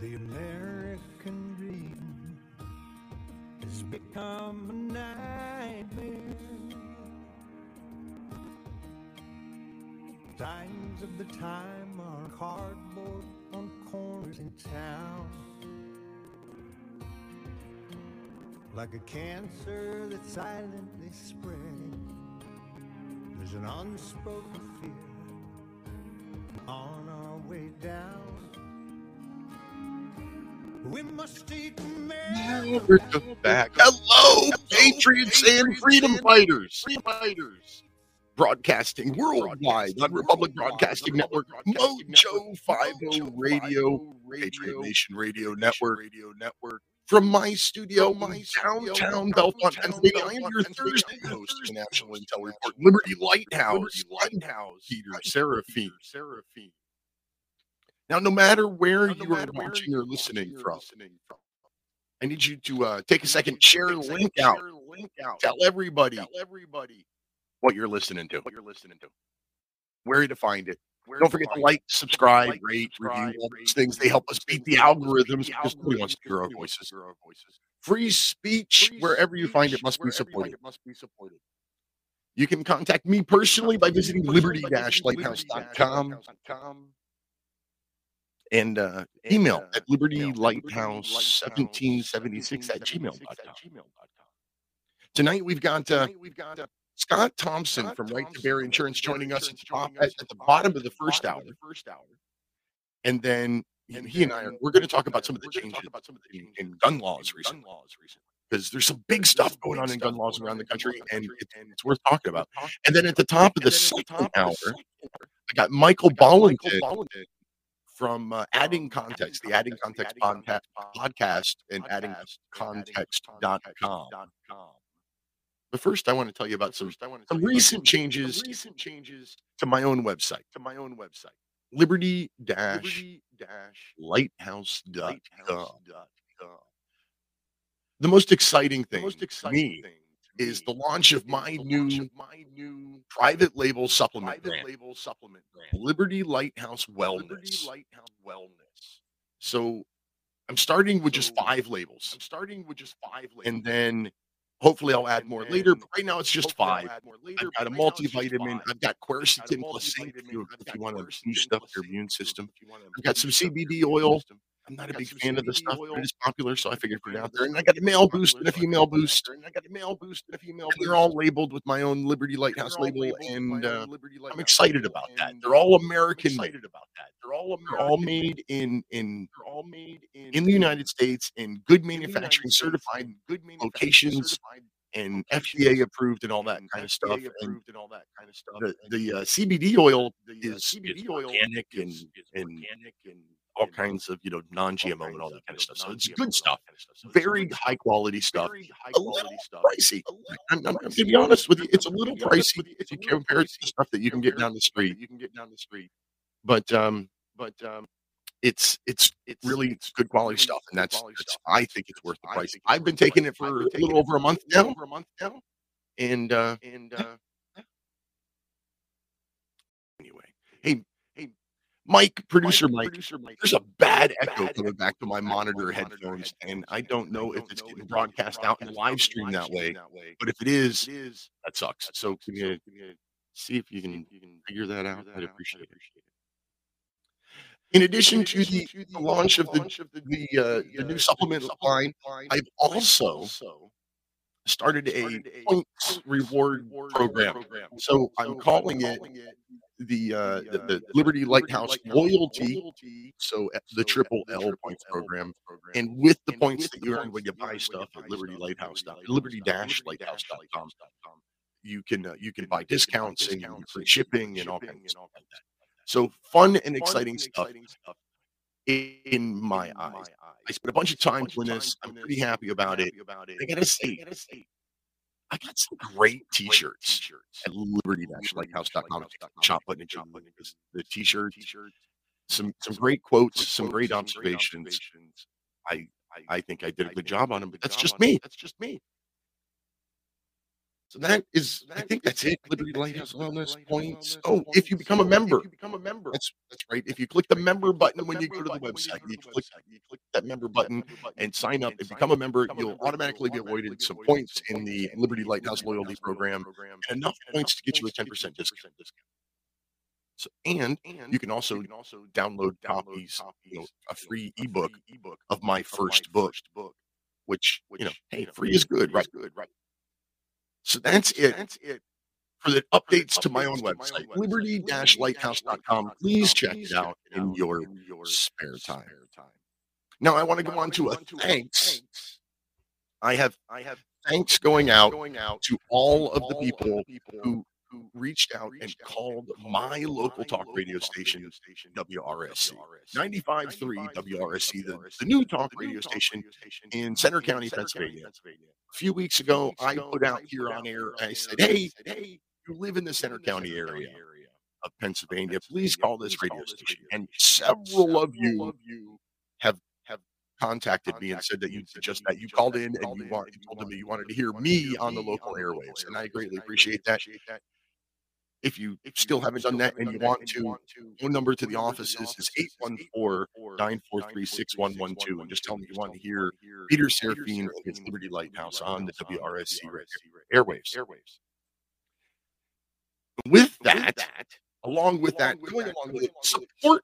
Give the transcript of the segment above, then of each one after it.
The American dream has become a nightmare. Signs of the time are cardboard on corners in town. Like a cancer that's silently spreading. There's an unspoken fear Never took back. Hello, Patriots and freedom fighters. Freedom fighters. Broadcasting worldwide on Republic Broadcasting Network, Mojo 50 Radio, Patriot Nation Radio Network, Radio Network. From my studio, my downtown Bellefonte, Pennsylvania, I am your Thursday host of the National Intel Report, Liberty Lighthouse, Lighthouse, Peter Seraphine. Seraphine. Now, no matter where you are watching or listening from, I need you to uh, take a second, share the link out, tell everybody, tell everybody what you're listening to, what you're listening to, where to find it. Don't forget to like, subscribe, rate, review, all those things. They help us beat the algorithms because nobody wants to hear our voices. Free speech, wherever you find it, must be supported. You can contact me personally by visiting liberty-lighthouse.com and uh, email at libertylighthouse1776 at gmail.com. Tonight we've got uh, Scott Thompson from Right to Bear Insurance joining us at the top at, at the bottom of the first hour. And then he, he and I are we're going to talk about some of the changes in, in gun laws recently. Because there's some big stuff going on in gun laws around the country, and it, it's worth talking about. And then at the top of the second hour, I got Michael Bollandin from uh, Adding Context, the Adding Context podcast, podcast and addingcontext.com. But first, I want to tell you about some, some recent changes, recent changes to my own website, to my own website, liberty dash lighthouse.com. The most exciting thing, most exciting me is the launch of my new my new private label supplement private label supplement brand, Liberty Lighthouse Wellness. Liberty Lighthouse Wellness. So I'm starting with just five labels. I'm starting with just five labels. And then hopefully I'll add more later. But right now it's just five. I've got a multivitamin. I've got quercetin plus zinc if you, if you want to boost up your immune system. I've got some CBD oil. I'm not a big fan of the stuff, but it is popular, so I figured put it out there. And I got a male boost and a female boost. And I got a male boost and a female boost. They're all labeled with my own Liberty Lighthouse label, and uh, I'm excited about that. They're all American made. About that. They're all they're all made in in they're all made in in the United States in good manufacturing certified good locations and FDA approved and all that kind of stuff. And and all that kind of stuff. The, the uh, CBD oil is, CBD oil organic and and all kinds of you know non-GMO and all that kind of stuff. So it's good stuff, very high quality stuff. A little pricey. I'm, I'm going to be honest with you, it's a little pricey if you compare it to stuff that you can get down the street. You can get down the street, but um, but um, it's it's it's really it's good quality stuff, and that's, that's I think it's worth the price. I've been taking it for a little over a month now, over a month now, and uh, and uh, anyway, hey hey, Mike, producer Mike, there's a bad echo coming back to my monitor headphones, and I don't know if it's getting broadcast out in the live stream that way, but if it is, that sucks. So can you see if you can figure that out? I'd appreciate it. In addition to the, the launch of the the, uh, the new supplement line, I've also started a points reward program. So I'm calling it the uh, the, the Liberty Lighthouse Loyalty. So the Triple L points program, and with the points that you earn when you buy stuff at Liberty Lighthouse, Liberty Lighthouse.com, you can uh, you can buy discounts and free shipping and all kinds of stuff like that. So fun and exciting stuff in my eyes. I spent a bunch of time doing this. I'm pretty happy about it. I gotta say, I got some great t-shirts at liberty-lighthouse.com. Shop button and the t-shirt, some some great quotes, some great observations. I I think I did a good job on them, but that's just me. That's just me. So that is, I think that's it. Liberty Lighthouse Wellness points. Oh, if you become a member, become a member. That's that's right. If you click the member button when you go to the website, you click you click that member button and sign up and become a member, you'll automatically be awarded some points in the Liberty Lighthouse loyalty program, and enough points to get you a ten percent discount. So, and and you can also download copies, you know, a free ebook ebook of my first book, which you know, hey, free is good, right? Good, right? So that's it. That's it. For the updates to my own website, liberty-lighthouse.com. Please check it out in your spare time. Now I want to go on to a thanks. I have I have thanks going out to all of the people who who reached out and called my local talk radio station, WRSC, 95.3 WRSC, the, the new talk radio station in Centre County, Pennsylvania. A few weeks ago, I put out here on air, I said, hey, hey, you live in the Centre County area of Pennsylvania, please call this radio station. And several of you have have contacted me and said that you just that you called in and you want you told me you wanted to hear me on the local airwaves, and I greatly appreciate that. If you still haven't done that and you want to, phone number to the offices is 814-943-6112. And just tell me you want to hear Peter Seraphine his Liberty Lighthouse on the WRSC airwaves. With that, along with that, going along with it, support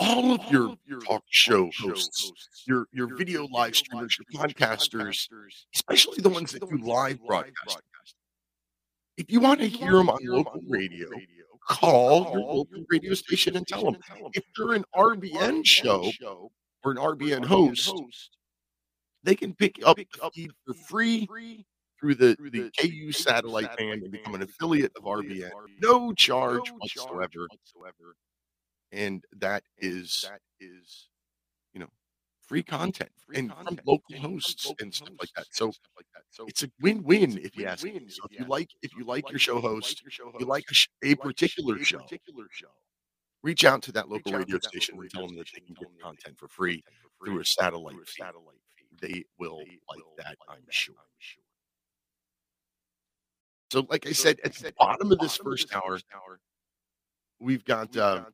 all of your talk show hosts, your your video live streamers, your podcasters, especially the ones that do live broadcast. If you want to hear them on local radio, call your local radio station and tell them. If they're an RBN show or an RBN host, they can pick up the feed for free through the, the KU satellite band and become an affiliate of RBN. No charge whatsoever. And that is, that is, free content and from local hosts and stuff like that. So it's a win-win if you ask me. So if you like, if you like your show host, you like a, a particular show, reach out to that local radio station and tell them that they can get content for free through a satellite feed. They will like that, I'm sure. So, like I said, at the bottom of this first hour, we've got uh,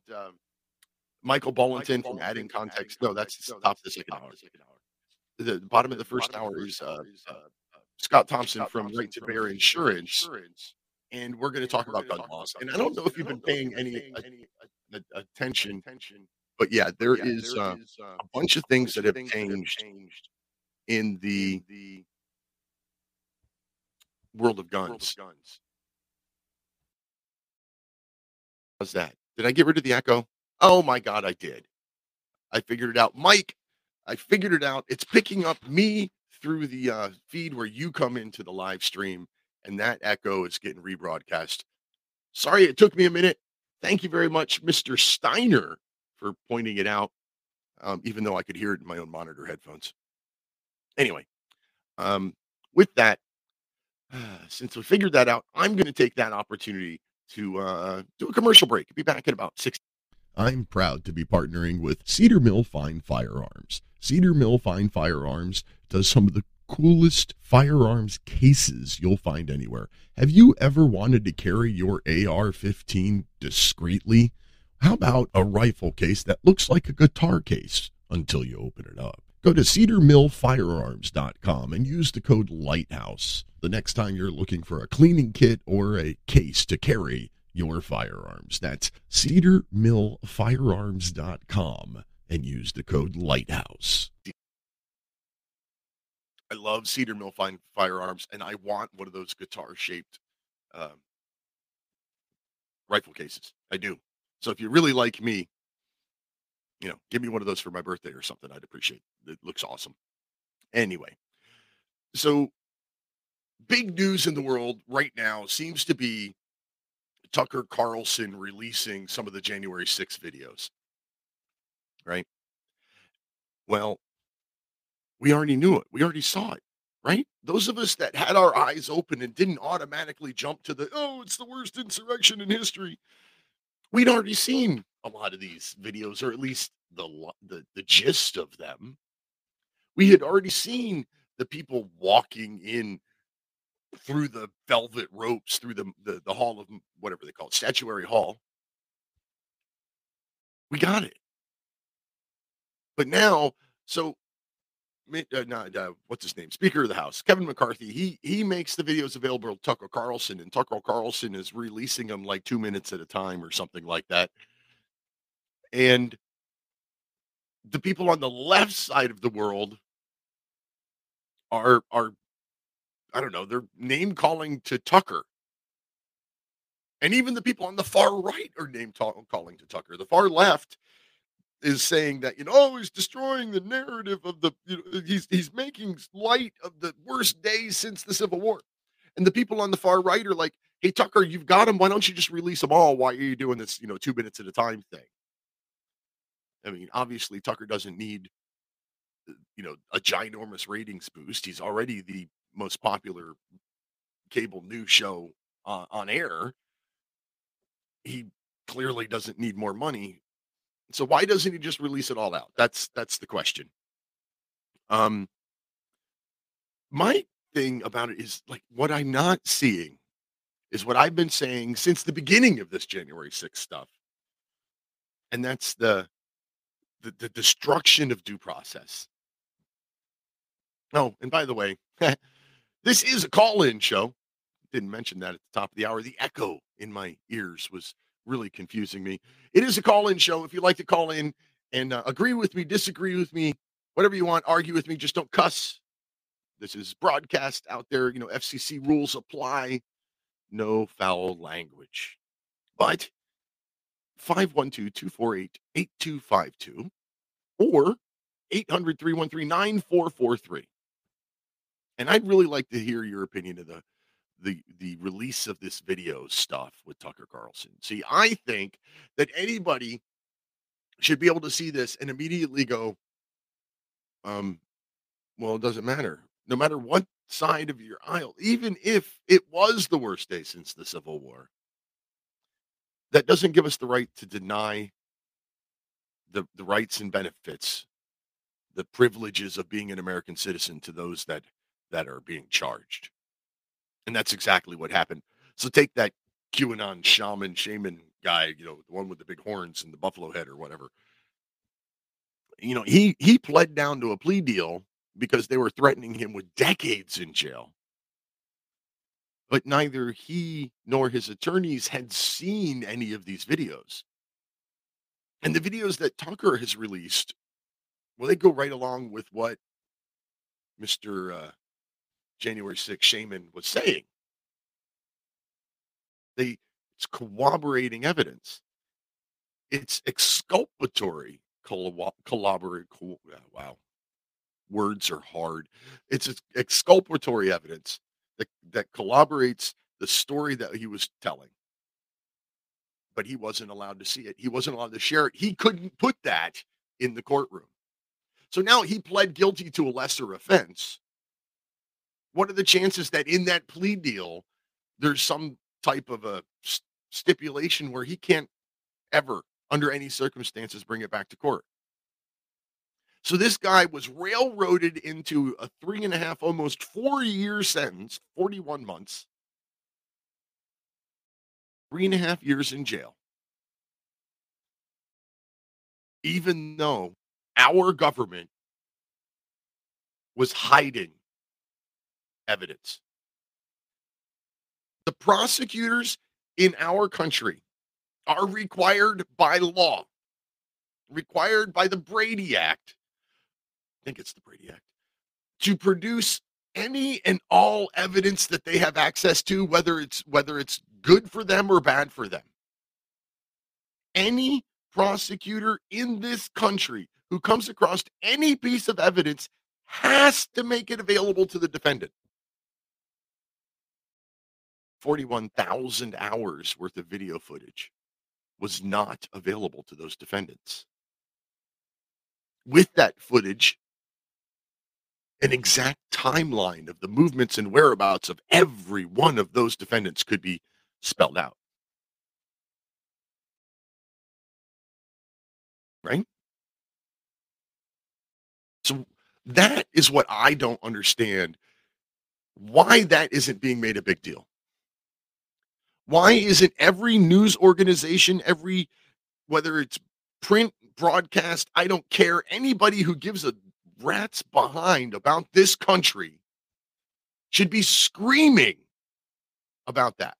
Michael Bollington from Adding Context. No, that's the top of the second hour. The bottom of the first hour is uh, uh, Scott Thompson from Right to Bear Insurance, and we're going to talk about gun laws. And I don't know if you've been paying any attention, but yeah, there is uh, a bunch of things that have changed in the world of guns. How's that? Did I get rid of the echo? Oh my God, I did. I figured it out. Mike, I figured it out. It's picking up me through the uh, feed where you come into the live stream, and that echo is getting rebroadcast. Sorry, it took me a minute. Thank you very much, Mr. Steiner, for pointing it out, um, even though I could hear it in my own monitor headphones. Anyway, um, with that, uh, since we figured that out, I'm going to take that opportunity to uh, do a commercial break. Be back in about six. I'm proud to be partnering with Cedar Mill Fine Firearms. Cedar Mill Fine Firearms does some of the coolest firearms cases you'll find anywhere. Have you ever wanted to carry your AR 15 discreetly? How about a rifle case that looks like a guitar case until you open it up? Go to cedarmillfirearms.com and use the code LIGHTHOUSE the next time you're looking for a cleaning kit or a case to carry your firearms. That's cedarmillfirearms.com and use the code LIGHTHOUSE. I love Cedar Mill Fine Firearms, and I want one of those guitar shaped uh, rifle cases. I do. So if you really like me, you know, give me one of those for my birthday or something. I'd appreciate it. It looks awesome. Anyway, so big news in the world right now seems to be Tucker Carlson releasing some of the January 6 videos. Right? Well, we already knew it. We already saw it, right? Those of us that had our eyes open and didn't automatically jump to the, oh, it's the worst insurrection in history. We'd already seen a lot of these videos, or at least the, the, the gist of them. We had already seen the people walking in through the velvet ropes, through the, the, the hall of whatever they call it, statuary hall. We got it. But now, so uh, not, uh, what's his name? Speaker of the House, Kevin McCarthy. He he makes the videos available to Tucker Carlson, and Tucker Carlson is releasing them like two minutes at a time or something like that. And the people on the left side of the world are are I don't know, they're name calling to Tucker. And even the people on the far right are name calling to Tucker. The far left is saying that you know he's destroying the narrative of the you know he's he's making light of the worst days since the Civil War. And the people on the far right are like, "Hey Tucker, you've got him. Why don't you just release them all? Why are you doing this, you know, 2 minutes at a time thing?" I mean, obviously Tucker doesn't need uh, you know, a ginormous ratings boost. He's already the most popular cable news show uh, on air. He clearly doesn't need more money. So why doesn't he just release it all out? That's that's the question. Um my thing about it is like what I'm not seeing is what I've been saying since the beginning of this January 6th stuff. And that's the the, the destruction of due process. Oh, and by the way, this is a call-in show. Didn't mention that at the top of the hour. The echo in my ears was really confusing me. It is a call-in show. If you'd like to call in and uh, agree with me, disagree with me, whatever you want, argue with me, just don't cuss. This is broadcast out there. You know, FCC rules apply. No foul language. But 512-248-8252 or 800-313-9443. And I'd really like to hear your opinion of the the the release of this video stuff with Tucker Carlson. See, I think that anybody should be able to see this and immediately go, um, well, it doesn't matter. No matter what side of your aisle, even if it was the worst day since the Civil War, that doesn't give us the right to deny the, the rights and benefits, the privileges of being an American citizen to those that that are being charged. And that's exactly what happened. So take that QAnon shaman, shaman guy, you know, the one with the big horns and the buffalo head or whatever. You know, he he pled down to a plea deal because they were threatening him with decades in jail but neither he nor his attorneys had seen any of these videos. And the videos that Tucker has released, well, they go right along with what Mr. Uh, January 6th Shaman was saying. They it's corroborating evidence. It's exculpatory collaborate. Uh, wow, words are hard. It's exculpatory evidence that, that corroborates the story that he was telling. But he wasn't allowed to see it. He wasn't allowed to share it. He couldn't put that in the courtroom. So now he pled guilty to a lesser offense. What are the chances that in that plea deal, there's some type of a stipulation where he can't ever, under any circumstances, bring it back to court? So this guy was railroaded into a three and a half, almost four year sentence, 41 months, three and a half years in jail. Even though our government was hiding evidence. The prosecutors in our country are required by law, required by the Brady Act I think it's the Brady Act, to produce any and all evidence that they have access to, whether it's whether it's good for them or bad for them. Any prosecutor in this country who comes across any piece of evidence has to make it available to the defendant. 41,000 hours worth of video footage was not available to those defendants. With that footage, an exact timeline of the movements and whereabouts of every one of those defendants could be spelled out. Right? So that is what I don't understand why that isn't being made a big deal. Why isn't every news organization, every whether it's print, broadcast, I don't care, anybody who gives a rat's behind about this country should be screaming about that.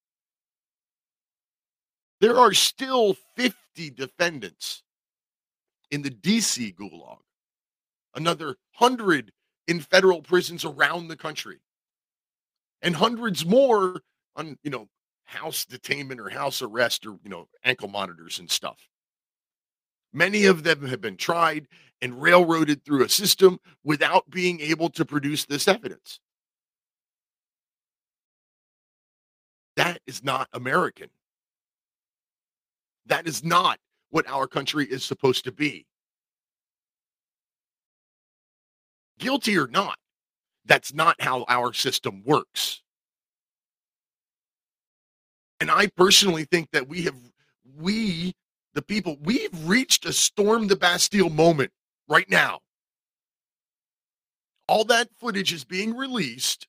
There are still 50 defendants in the DC gulag, another 100 in federal prisons around the country, and hundreds more on, you know, house detainment or house arrest or, you know, ankle monitors and stuff. Many of them have been tried and railroaded through a system without being able to produce this evidence. That is not American. That is not what our country is supposed to be. Guilty or not, that's not how our system works. And I personally think that we have, we, the people, we've reached a storm the Bastille moment right now. All that footage is being released.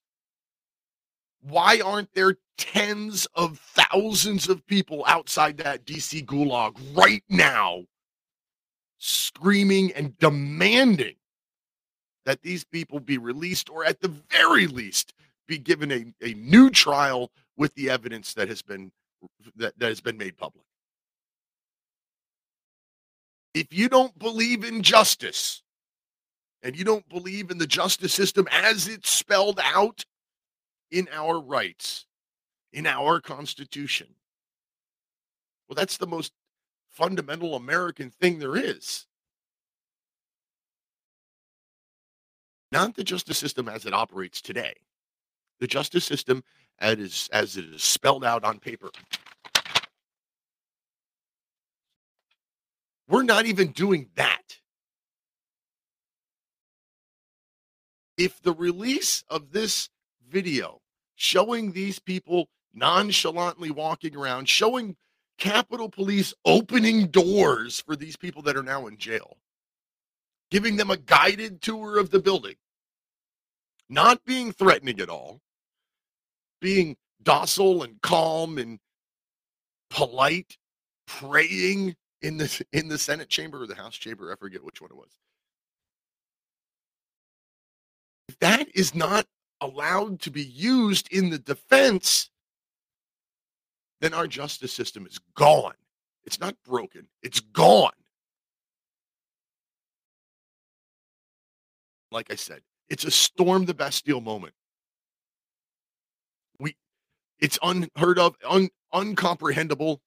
Why aren't there tens of thousands of people outside that DC gulag right now screaming and demanding that these people be released or at the very least be given a, a new trial with the evidence that has been that, that has been made public if you don't believe in justice and you don't believe in the justice system as it's spelled out in our rights, in our Constitution, well, that's the most fundamental American thing there is. Not the justice system as it operates today, the justice system as, as it is spelled out on paper. We're not even doing that. If the release of this video showing these people nonchalantly walking around, showing Capitol Police opening doors for these people that are now in jail, giving them a guided tour of the building, not being threatening at all, being docile and calm and polite, praying in the in the Senate chamber or the House chamber. I forget which one it was. If that is not allowed to be used in the defense, then our justice system is gone. It's not broken, it's gone. Like I said, it's a storm the Bastille moment. It's unheard of, un, uncomprehendable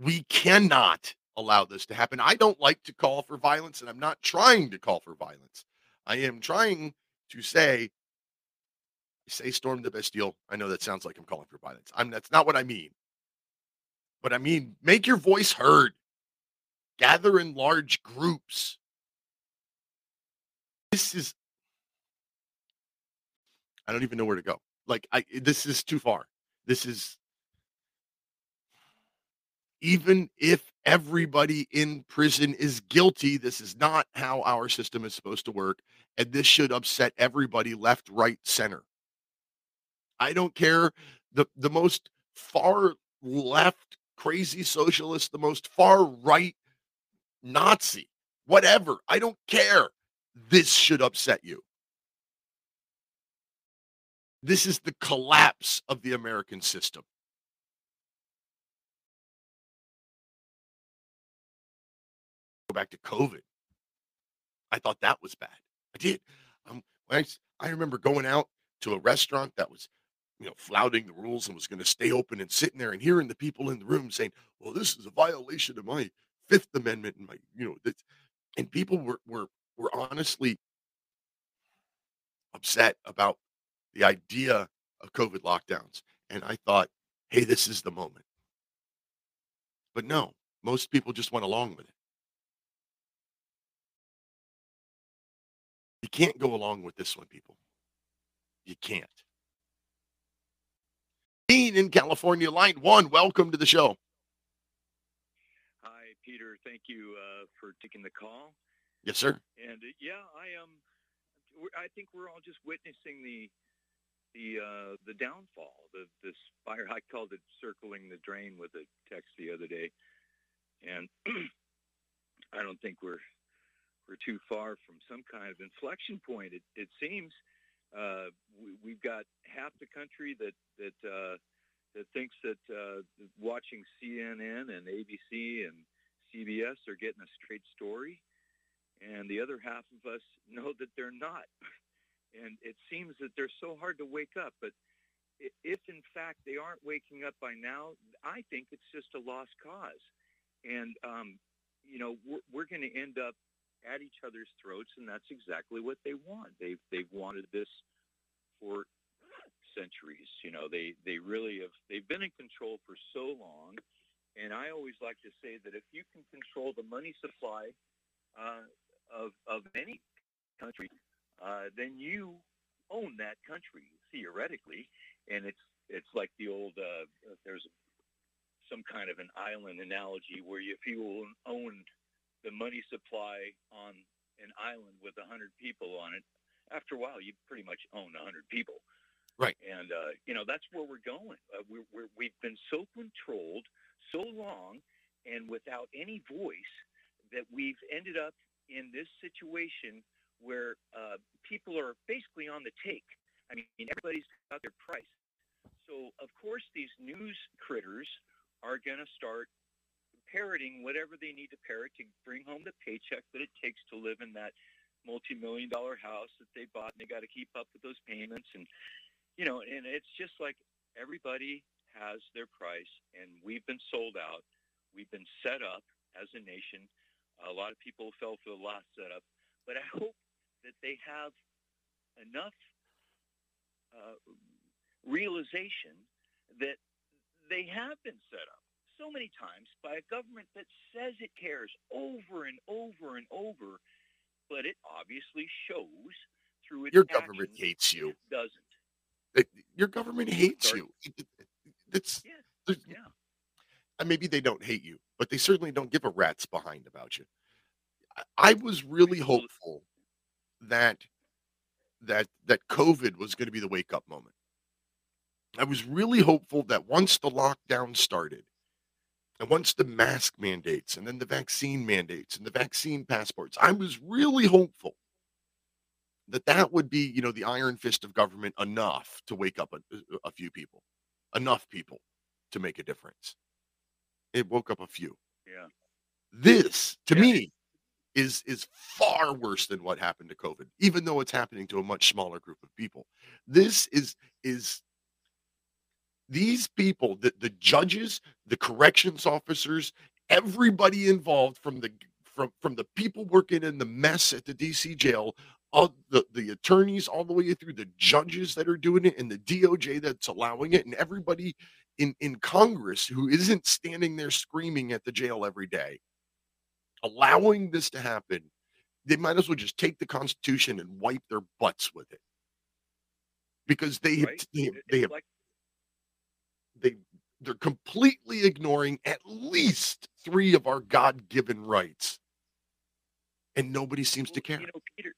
we cannot allow this to happen. I don't like to call for violence, and I'm not trying to call for violence. I am trying to say, say storm the Bastille. I know that sounds like I'm calling for violence. I'm that's not what I mean. But I mean, make your voice heard. Gather in large groups. This is I don't even know where to go. Like I this is too far. This is even if everybody in prison is guilty, this is not how our system is supposed to work. And this should upset everybody left, right, center. I don't care. The, the most far left crazy socialist, the most far right Nazi, whatever. I don't care. This should upset you. This is the collapse of the American system. go back to COVID. I thought that was bad. I did. Um, I, I remember going out to a restaurant that was, you know, flouting the rules and was going to stay open and sitting there and hearing the people in the room saying, "Well, this is a violation of my Fifth Amendment and my, you know, this, and people were were were honestly upset about the idea of COVID lockdowns. And I thought, hey, this is the moment. But no, most people just went along with it. You can't go along with this one, people. You can't. Dean in California, line one, welcome to the show. Hi, Peter. Thank you uh, for taking the call. Yes, sir. And uh, yeah, I um, I think we're all just witnessing the the uh, the downfall, the this fire. I called it circling the drain with a text the other day, and I don't think we're we're too far from some kind of inflection point. It it seems uh, we, we've got half the country that that uh, that thinks that uh, watching CNN and ABC and CBS are getting a straight story, and the other half of us know that they're not. And it seems that they're so hard to wake up. But if in fact they aren't waking up by now, I think it's just a lost cause. And, um, you know, we're, we're going to end up at each other's throats, and that's exactly what they want. They've, they've wanted this for centuries. You know, they, they really have, they've been in control for so long. And I always like to say that if you can control the money supply uh, of, of any country, uh, then you own that country theoretically, and it's it's like the old uh, there's some kind of an island analogy where if you own the money supply on an island with a hundred people on it, after a while you pretty much own a hundred people. Right. And uh, you know that's where we're going. Uh, we're, we're, we've been so controlled so long and without any voice that we've ended up in this situation where uh, people are basically on the take. I mean, everybody's got their price. So, of course, these news critters are going to start parroting whatever they need to parrot to bring home the paycheck that it takes to live in that multi-million dollar house that they bought and they got to keep up with those payments and you know and it's just like everybody has their price and we've been sold out we've been set up as a nation a lot of people fell for the last setup but i hope that they have enough uh, realization that they have been set up so many times by a government that says it cares over and over and over, but it obviously shows through its your government hates you. doesn't. It, your government hates Sorry. you. It's Yeah, yeah. and maybe they don't hate you, but they certainly don't give a rat's behind about you. I, I was really hopeful that that that COVID was going to be the wake up moment. I was really hopeful that once the lockdown started, and once the mask mandates, and then the vaccine mandates, and the vaccine passports, I was really hopeful that that would be, you know, the iron fist of government enough to wake up a, a few people, enough people to make a difference. It woke up a few. Yeah. This, to Yeah. me, is is far worse than what happened to COVID, even though it's happening to a much smaller group of people. This is is these people, the, the judges, the corrections officers, everybody involved from the from from the people working in the mess at the DC jail, all the, the attorneys all the way through the judges that are doing it and the DOJ that's allowing it, and everybody in, in Congress who isn't standing there screaming at the jail every day, allowing this to happen, they might as well just take the Constitution and wipe their butts with it. Because they have, Right? they have, they have like they they're completely ignoring at least three of our God-given rights, and nobody seems to care. You know, Peter.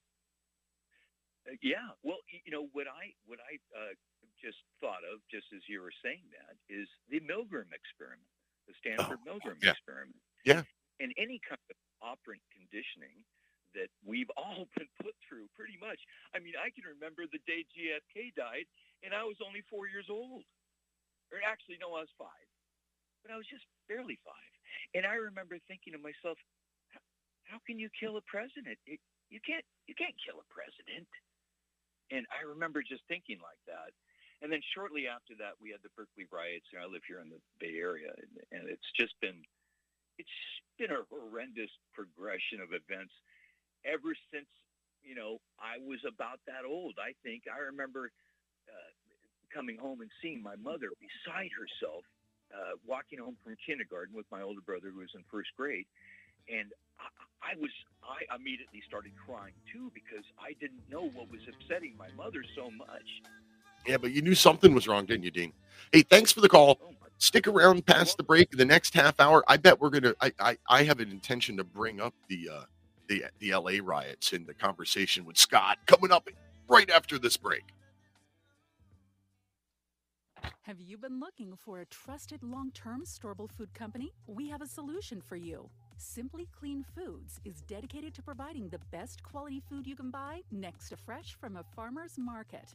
Uh, yeah. Well, you know what I what I uh, just thought of, just as you were saying that, is the Milgram experiment, the Stanford Milgram Oh, yeah. experiment. Yeah. And any kind of operant conditioning that we've all been put through, pretty much. I mean, I can remember the day JFK died, and I was only four years old. Or actually, no, I was five, but I was just barely five. And I remember thinking to myself, how, can you kill a president? It, you can't you can't kill a president. And I remember just thinking like that. And then shortly after that, we had the Berkeley riots. And I live here in the Bay Area, and, and it's just been it's been a horrendous progression of events ever since you know I was about that old. I think I remember uh, coming home and seeing my mother beside herself, uh, walking home from kindergarten with my older brother who was in first grade, and I, I was I immediately started crying too because I didn't know what was upsetting my mother so much. Yeah, but you knew something was wrong, didn't you, Dean? Hey, thanks for the call. Oh! Stick around past the break. The next half hour, I bet we're gonna. I I, I have an intention to bring up the uh, the the LA riots in the conversation with Scott coming up right after this break. Have you been looking for a trusted long term storable food company? We have a solution for you. Simply Clean Foods is dedicated to providing the best quality food you can buy next to fresh from a farmer's market.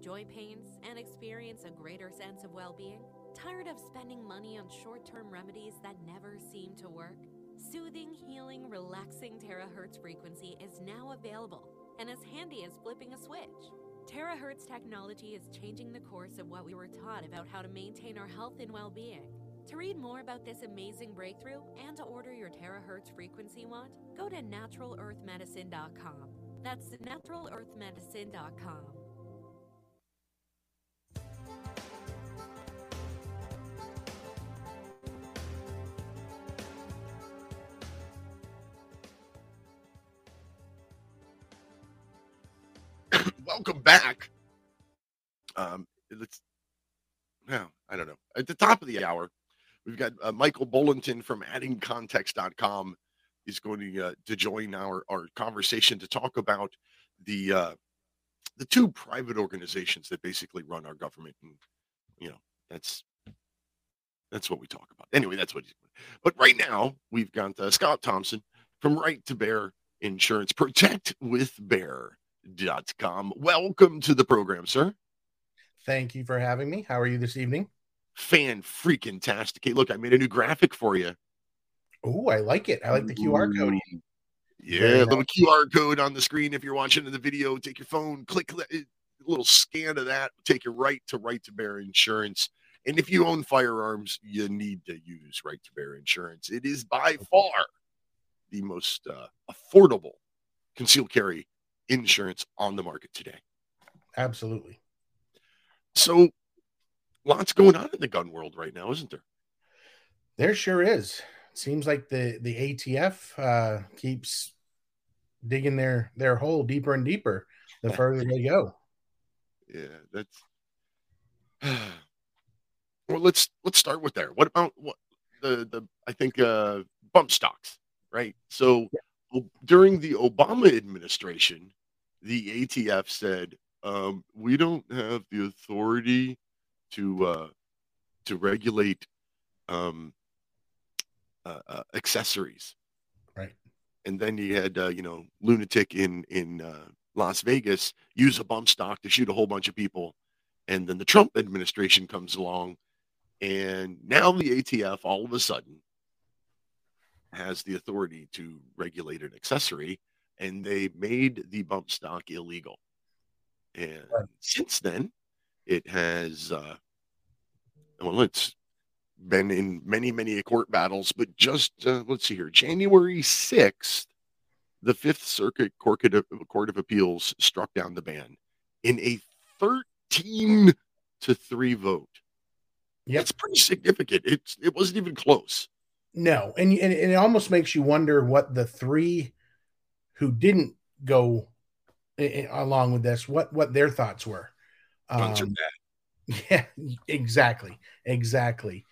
joint pains, and experience a greater sense of well being? Tired of spending money on short term remedies that never seem to work? Soothing, healing, relaxing terahertz frequency is now available and as handy as flipping a switch. Terahertz technology is changing the course of what we were taught about how to maintain our health and well being. To read more about this amazing breakthrough and to order your terahertz frequency wand, go to naturalearthmedicine.com. That's naturalearthmedicine.com. Welcome back. Um, let's no, I don't know. At the top of the hour, we've got uh, Michael Bollington from addingcontext.com is going to uh, to join our our conversation to talk about the uh, the two private organizations that basically run our government, and you know that's that's what we talk about. Anyway, that's what he's. But right now, we've got uh, Scott Thompson from Right to Bear Insurance. Protect with Bear.com. Welcome to the program, sir. Thank you for having me. How are you this evening? Fan freaking tastic. Hey, look, I made a new graphic for you Oh, I like it. I like the QR code. Yeah, little QR code on the screen. If you're watching the video, take your phone, click a little scan of that, take you right to Right to Bear Insurance. And if you own firearms, you need to use Right to Bear Insurance. It is by far the most uh, affordable concealed carry insurance on the market today. Absolutely. So, lots going on in the gun world right now, isn't there? There sure is seems like the the ATF uh, keeps digging their their hole deeper and deeper the further they go. Yeah, that's. well, let's let's start with there. What about what the the I think uh, bump stocks, right? So yeah. during the Obama administration, the ATF said um, we don't have the authority to uh, to regulate um, uh, uh, accessories. Right. And then you had, uh, you know, lunatic in in uh, Las Vegas use a bump stock to shoot a whole bunch of people, And then the Trump administration comes along, and now the ATF all of a sudden has the authority to regulate an accessory, and they made the bump stock illegal. And right. since then, it has, uh, well, it's been in many, many court battles, but just uh, let's see here, January 6th, the Fifth Circuit Court of, Court of Appeals struck down the ban in a 13 to 3 vote. Yeah, it's pretty significant. It's it wasn't even close. No, and, and it almost makes you wonder what the three who didn't go along with this, what what their thoughts were. Um, yeah, exactly, exactly.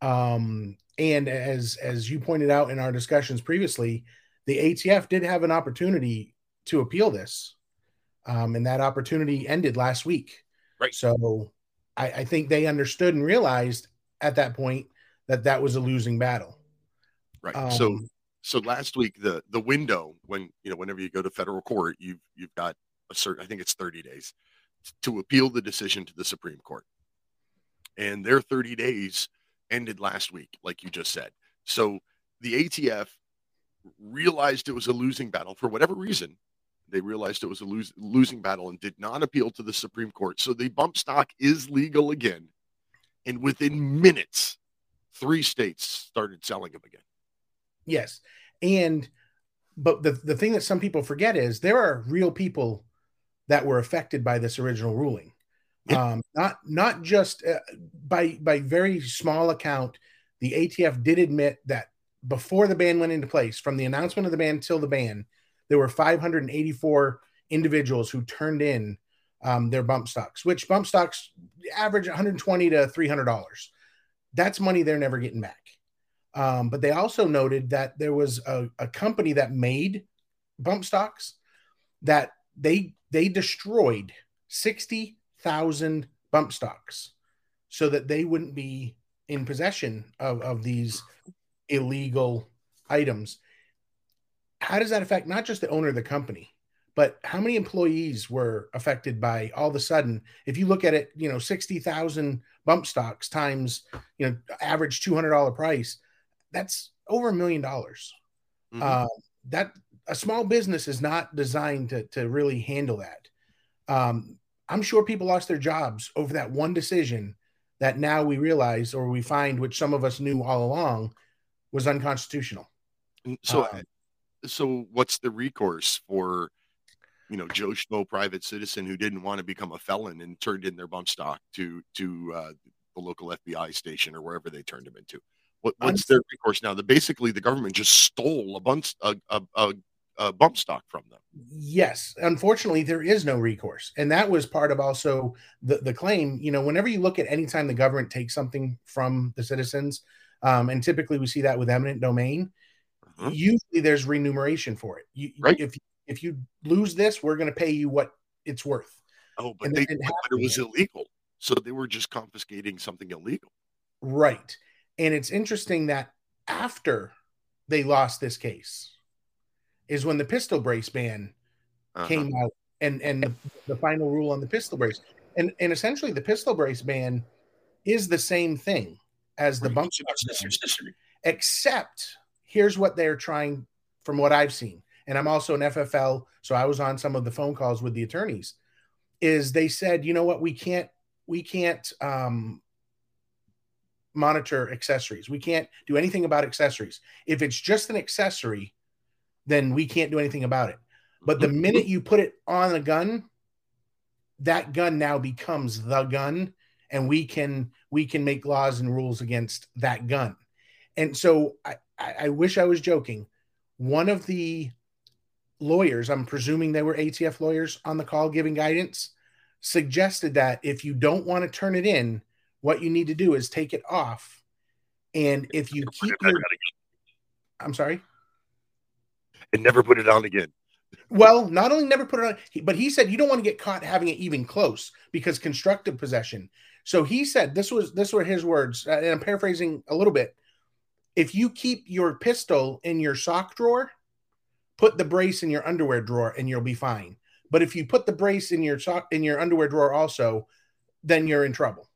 Um, and as as you pointed out in our discussions previously, the ATF did have an opportunity to appeal this, um, and that opportunity ended last week. Right. So I, I think they understood and realized at that point that that was a losing battle. Right. Um, so so last week the the window when you know whenever you go to federal court you've you've got a certain I think it's 30 days to appeal the decision to the Supreme Court. And their 30 days ended last week like you just said. So the ATF realized it was a losing battle for whatever reason. They realized it was a lose, losing battle and did not appeal to the Supreme Court. So the bump stock is legal again. And within minutes, three states started selling them again. Yes. And but the, the thing that some people forget is there are real people that were affected by this original ruling. Yeah. Um, not not just uh, by by very small account, the ATF did admit that before the ban went into place, from the announcement of the ban till the ban, there were 584 individuals who turned in um, their bump stocks, which bump stocks average 120 to 300 dollars. That's money they're never getting back. Um, but they also noted that there was a, a company that made bump stocks that they they destroyed 60,000 bump stocks so that they wouldn't be in possession of, of these illegal items. How does that affect not just the owner of the company, but how many employees were affected by all of a sudden? If you look at it, you know, 60,000 bump stocks times, you know, average $200 price, that's over a million dollars. Mm-hmm. Uh, that a small business is not designed to, to really handle that. Um, I'm sure people lost their jobs over that one decision that now we realize or we find, which some of us knew all along, was unconstitutional. So, um, so what's the recourse for, you know, Joe Schmo, private citizen who didn't want to become a felon and turned in their bump stock to to uh, the local FBI station or wherever they turned him into? What, what's their recourse now? That basically the government just stole a bunch a, a, a, a, bump stock from them. Yes, unfortunately, there is no recourse, and that was part of also the the claim. You know, whenever you look at any time the government takes something from the citizens, um, and typically we see that with eminent domain. Uh-huh. Usually, there's remuneration for it. You, right. If if you lose this, we're going to pay you what it's worth. Oh, but, they, but it was illegal, so they were just confiscating something illegal. Right. And it's interesting that after they lost this case is when the pistol brace ban uh-huh. came out and and the, the, final rule on the pistol brace. And and essentially the pistol brace ban is the same thing as the bump except here's what they're trying from what I've seen. And I'm also an FFL, so I was on some of the phone calls with the attorneys. Is they said, you know what, we can't we can't um, monitor accessories. We can't do anything about accessories. If it's just an accessory, then we can't do anything about it. But the mm-hmm. minute you put it on a gun, that gun now becomes the gun and we can we can make laws and rules against that gun. And so I, I wish I was joking. One of the lawyers, I'm presuming they were ATF lawyers on the call giving guidance, suggested that if you don't want to turn it in, what you need to do is take it off. And if you keep your, I'm sorry, and never put it on again. Well, not only never put it on, but he said you don't want to get caught having it even close because constructive possession. So he said this was this were his words, uh, and I'm paraphrasing a little bit. If you keep your pistol in your sock drawer, put the brace in your underwear drawer, and you'll be fine. But if you put the brace in your sock in your underwear drawer also, then you're in trouble.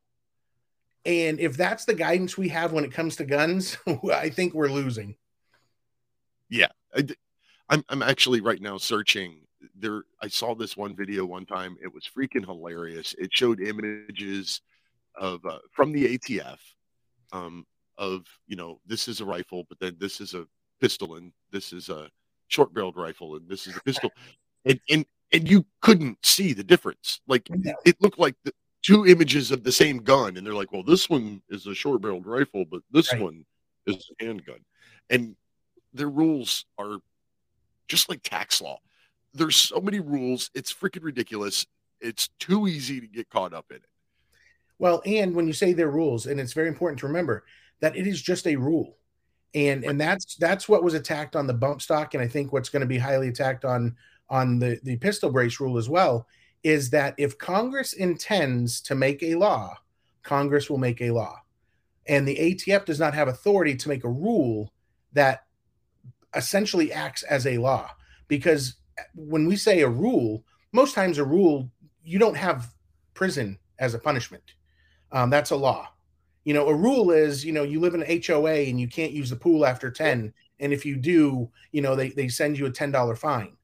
And if that's the guidance we have when it comes to guns, I think we're losing. Yeah. I, I'm, I'm actually right now searching there. I saw this one video one time. It was freaking hilarious. It showed images of uh, from the ATF um, of, you know, this is a rifle, but then this is a pistol and this is a short barreled rifle and this is a pistol. and, and, and you couldn't see the difference. Like it looked like the, two images of the same gun, and they're like, "Well, this one is a short barreled rifle, but this Right. one is a handgun," and their rules are just like tax law. There's so many rules; it's freaking ridiculous. It's too easy to get caught up in it. Well, and when you say their rules, and it's very important to remember that it is just a rule. And and that's that's what was attacked on the bump stock, and I think what's going to be highly attacked on on the, the pistol brace rule as well, is that if Congress intends to make a law, Congress will make a law. And the ATF does not have authority to make a rule that essentially acts as a law. Because when we say a rule, most times a rule, you don't have prison as a punishment. Um, that's a law. You know, a rule is, you know, you live in an HOA and you can't use the pool after 10. And if you do, you know, they, they send you a $10 fine.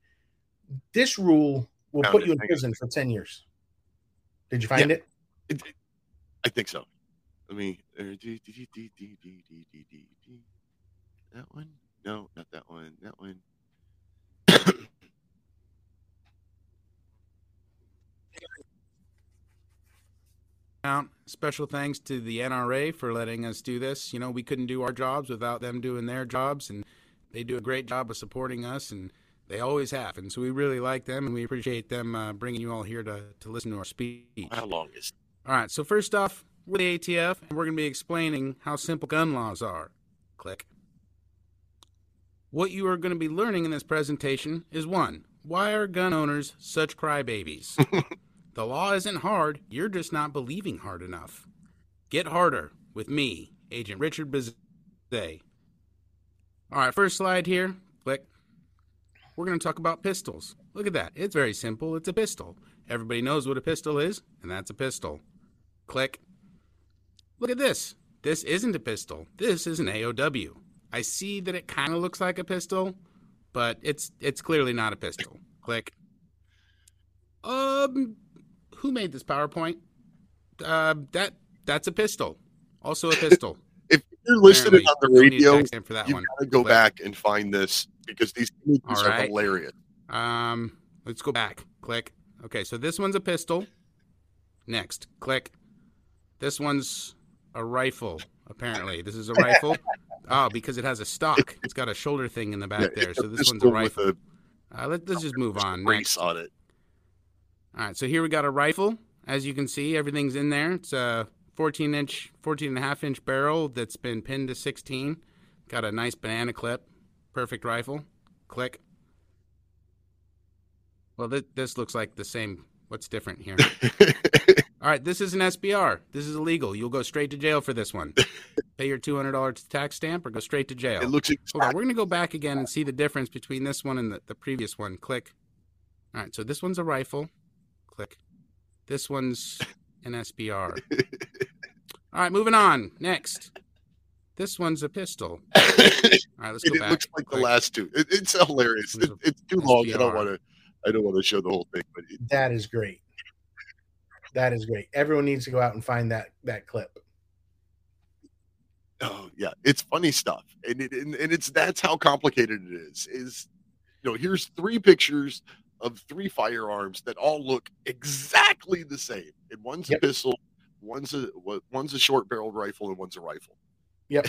This rule We'll put you in prison for 10 years. Did you find it? I think so. I mean, uh, that one? No, not that one. That one. Special thanks to the NRA for letting us do this. You know, we couldn't do our jobs without them doing their jobs, and they do a great job of supporting us and they always have. And so we really like them, and we appreciate them uh, bringing you all here to, to listen to our speech. How long is? All right, so first off, we're the ATF, and we're going to be explaining how simple gun laws are. Click. What you are going to be learning in this presentation is one, why are gun owners such crybabies? the law isn't hard, you're just not believing hard enough. Get harder with me, Agent Richard Bizet. All right, first slide here. Click. We're going to talk about pistols. Look at that. It's very simple. It's a pistol. Everybody knows what a pistol is, and that's a pistol. Click. Look at this. This isn't a pistol. This is an AOW. I see that it kind of looks like a pistol, but it's it's clearly not a pistol. Click. Um, who made this PowerPoint? Uh, that that's a pistol. Also a pistol. If you're listening Apparently, on the don't need a radio, you gotta go Click. back and find this because these images All are hilarious. Um, let's go back. Click. Okay, so this one's a pistol. Next, click. This one's a rifle. Apparently, this is a rifle. Oh, because it has a stock. It's got a shoulder thing in the back Yeah, there. So this one's a rifle. a Uh, let, let's just move on. brace Next. on it. All right, so here we got a rifle. As you can see, everything's in there. It's a 14 inch, 14 and a half inch barrel that's been pinned to 16. Got a nice banana clip. Perfect rifle. Click. Well, th- this looks like the same. What's different here? All right, this is an SBR. This is illegal. You'll go straight to jail for this one. Pay your $200 tax stamp or go straight to jail. It looks Hold on, we're going to go back again and see the difference between this one and the, the previous one. Click. All right, so this one's a rifle. Click. This one's an SBR. All right, moving on. Next. This one's a pistol. All right, let's go it back. looks like the last two. It, it's hilarious. This It, is a it's too long. I don't want to. I don't want to show the whole thing, but it, That is great. That is great. Everyone needs to go out and find that that clip. oh yeah, it's funny stuff, and it and, and it's that's how complicated it is. Is you know, here's three pictures of three firearms that all look exactly the same, and one's Yep. a pistol, one's a one's a short barreled rifle, and one's a rifle. Yep.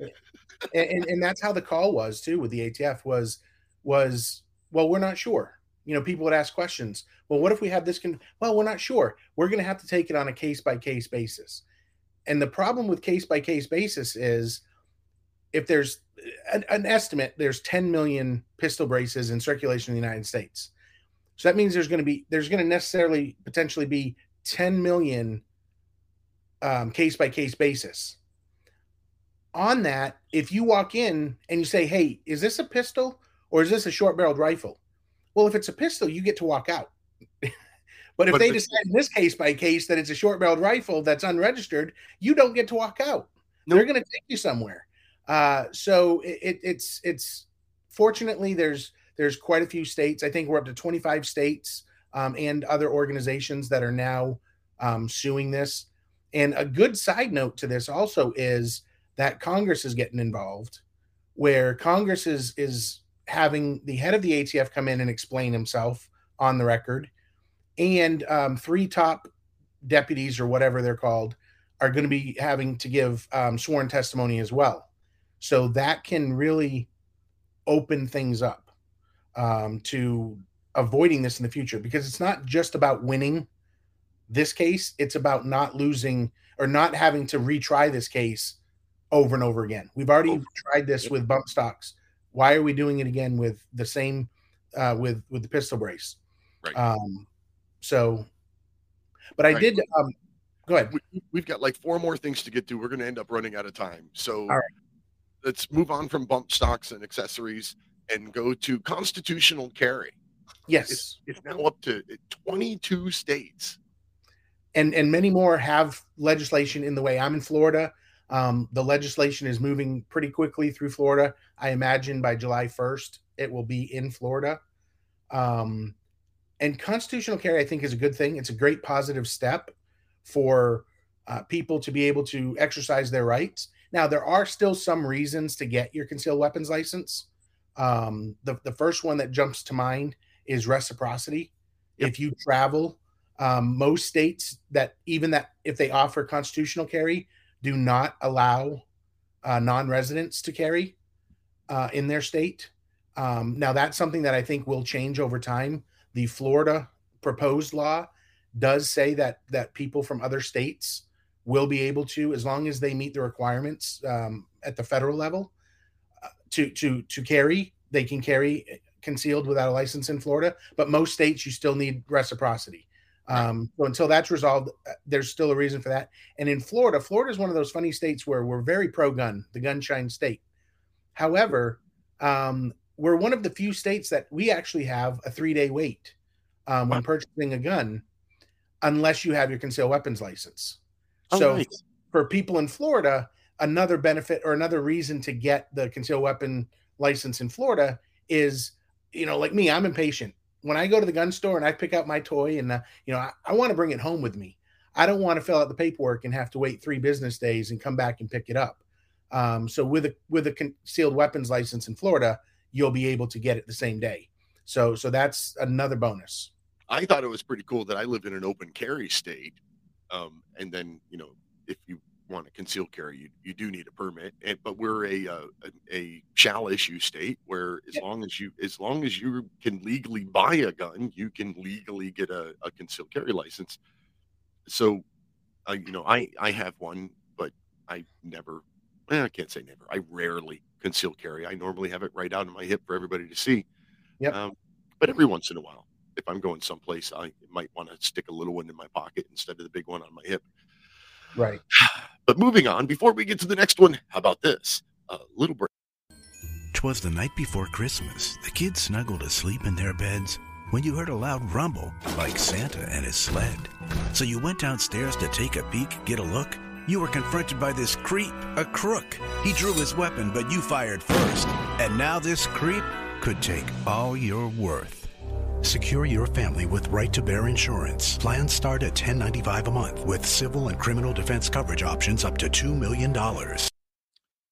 and, and and that's how the call was too with the ATF was was well we're not sure. You know, people would ask questions. Well, what if we have this? Con- well, we're not sure. We're going to have to take it on a case by case basis. And the problem with case by case basis is if there's an, an estimate, there's 10 million pistol braces in circulation in the United States. So that means there's going to be there's going to necessarily potentially be 10 million um, case by case basis on that, if you walk in and you say, Hey, is this a pistol or is this a short barreled rifle? Well, if it's a pistol, you get to walk out. But if But- they but- decide in this case by case that it's a short barreled rifle that's unregistered, you don't get to walk out. They're going to take you somewhere. Uh, so it, it's it's fortunately there's there's quite a few states. I think we're up to 25 states um, and other organizations that are now um, suing this. And a good side note to this also is that Congress is getting involved, where Congress is is having the head of the ATF come in and explain himself on the record, and um, three top deputies or whatever they're called are going to be having to give um, sworn testimony as well. So that can really open things up um, to avoiding this in the future because it's not just about winning this case, it's about not losing or not having to retry this case over and over again. We've already tried this with bump stocks. Why are we doing it again with the same uh, with with the pistol brace? Right. Um, so, but I Right. did. Um, go ahead. we, we've got like four more things to get to. We're going to end up running out of time. So All right. let's move on from bump stocks and accessories and go to constitutional carry. Yes. It's, it's now up to 22 states. and and many more have legislation in the way. I'm in Florida. Um, the legislation is moving pretty quickly through Florida. I imagine by July 1st it will be in Florida. Um, and constitutional carry, I think, is a good thing. It's a great positive step for uh, people to be able to exercise their rights. Now, there are still some reasons to get your concealed weapons license. Um, the, the first one that jumps to mind is reciprocity. If you travel, um, most states that even that if they offer constitutional carry do not allow uh, non-residents to carry uh, in their state. Um, now that's something that I think will change over time. The Florida proposed law does say that that people from other states will be able to, as long as they meet the requirements um, at the federal level, uh, to to to carry. They can carry concealed without a license in Florida, but most states you still need reciprocity. Um, so until that's resolved, uh, there's still a reason for that. And in Florida, Florida is one of those funny states where we're very pro-gun, the gunshine state. However, um, we're one of the few states that we actually have a three-day wait um, when purchasing a gun, unless you have your concealed weapons license. Oh, so nice. for people in Florida, another benefit or another reason to get the concealed weapon license in Florida is, you know, like me, I'm impatient. When I go to the gun store and I pick out my toy and, uh, you know, I, I want to bring it home with me. I don't want to fill out the paperwork and have to wait three business days and come back and pick it up. Um, so with a with a concealed weapons license in Florida, you'll be able to get it the same day. So so that's another bonus. I thought it was pretty cool that I live in an open carry state. Um, and then, you know, if you want to conceal carry, you, you do need a permit. And, but we're a, uh, a, a shall issue state where as long as you, as long as you can legally buy a gun, you can legally get a, a concealed carry license. So, uh, you know, I, I have one, but I never, eh, I can't say never. I rarely conceal carry. I normally have it right out on my hip for everybody to see. Yep. Um, but every once in a while, if I'm going someplace, I might want to stick a little one in my pocket instead of the big one on my hip. Right. But moving on, before we get to the next one, how about this? A little break. Twas the night before Christmas. The kids snuggled asleep in their beds when you heard a loud rumble, like Santa and his sled. So you went downstairs to take a peek, get a look. You were confronted by this creep, a crook. He drew his weapon, but you fired first. And now this creep could take all your worth. Secure your family with Right to Bear Insurance. Plans start at $10.95 a month with civil and criminal defense coverage options up to $2 million.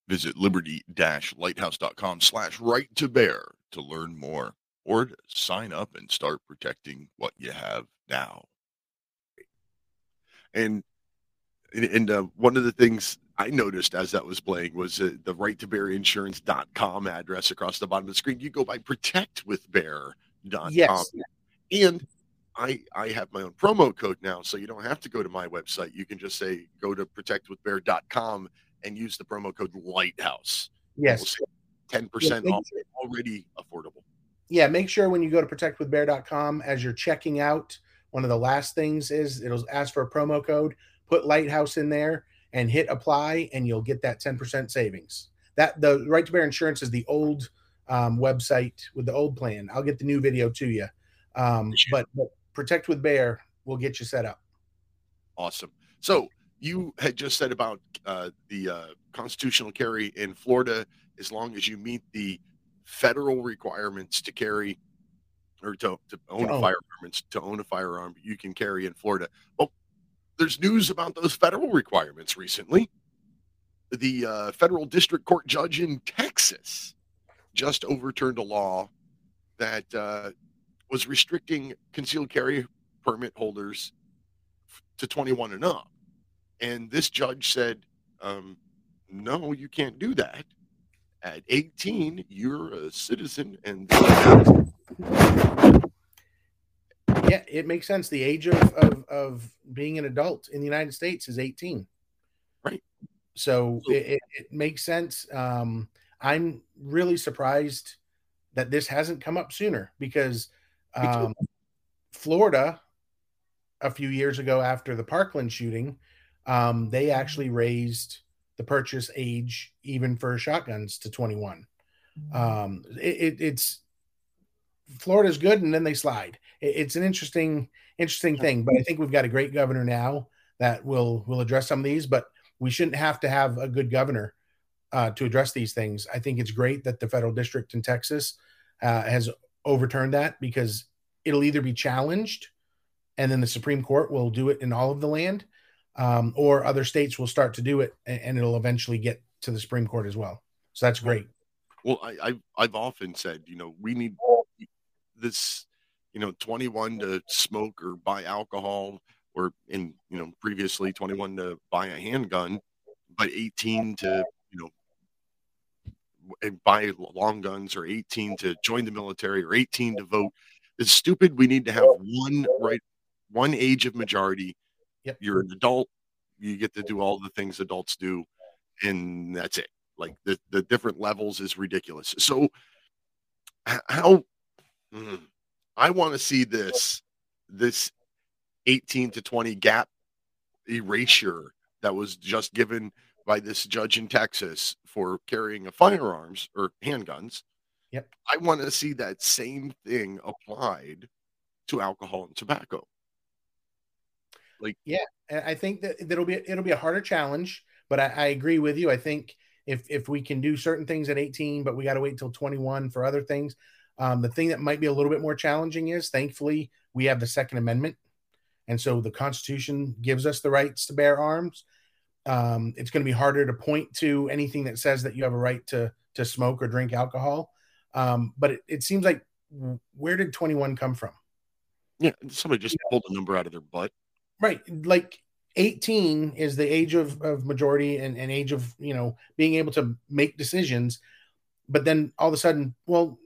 Visit liberty-lighthouse.com slash right to bear to learn more or to sign up and start protecting what you have now. And and, uh, one of the things I noticed as that was playing was uh, the right to bear insurance.com address across the bottom of the screen. You go by protectwithbear.com. Yes. And I I have my own promo code now, so you don't have to go to my website. You can just say go to protectwithbear.com and use the promo code Lighthouse. Yes. Ten percent Yeah, off. Already affordable. yeah, make sure when you go to protectwithbear.com as you're checking out, one of the last things is it'll ask for a promo code, put Lighthouse in there and hit apply and you'll get that 10% savings. That the right to bear insurance is the old um, website with the old plan. I'll get the new video to you. Um, but, but protect with bear we'll get you set up. Awesome. So you had just said about uh, the uh, constitutional carry in Florida, as long as you meet the federal requirements to carry or to, to own own. firearm, to own a firearm, you can carry in Florida. Well, there's news about those federal requirements recently. The uh, federal district court judge in Texas just overturned a law that uh, was restricting concealed carry permit holders f- to 21 and up. And this judge said, um, no, you can't do that. At 18, you're a citizen and Yeah, it makes sense. The age of, of, of being an adult in the United States is 18. Right. So it, it, it makes sense. Um, I'm really surprised that this hasn't come up sooner because um, Florida, a few years ago after the Parkland shooting, um, they actually raised the purchase age even for shotguns to 21. Um, it, it, it's Florida's good, and then they slide. It, it's an interesting, interesting thing. But I think we've got a great governor now that will will address some of these. But we shouldn't have to have a good governor uh, to address these things. I think it's great that the federal district in Texas uh, has overturned that because it'll either be challenged, and then the Supreme Court will do it in all of the land, um, or other states will start to do it, and, and it'll eventually get to the Supreme Court as well. So that's great. Well, I, I've I've often said, you know, we need this, you know, 21 to smoke or buy alcohol, or in you know previously 21 to buy a handgun, but 18 to you know buy long guns, or 18 to join the military, or 18 to vote. It's stupid. We need to have one right, one age of majority. Yep. You're an adult. You get to do all the things adults do, and that's it. Like the the different levels is ridiculous. So how mm, I want to see this this 18 to 20 gap erasure that was just given by this judge in Texas for carrying a firearms or handguns. Yep. I want to see that same thing applied to alcohol and tobacco. Like Yeah, I think that it'll be it'll be a harder challenge, but I, I agree with you. I think if if we can do certain things at 18, but we got to wait till 21 for other things. Um, the thing that might be a little bit more challenging is, thankfully, we have the Second Amendment, and so the Constitution gives us the rights to bear arms. Um, it's going to be harder to point to anything that says that you have a right to to smoke or drink alcohol. Um, but it, it seems like where did 21 come from? yeah, somebody just pulled a number out of their butt. right like 18 is the age of, of majority and, and age of you know being able to make decisions but then all of a sudden well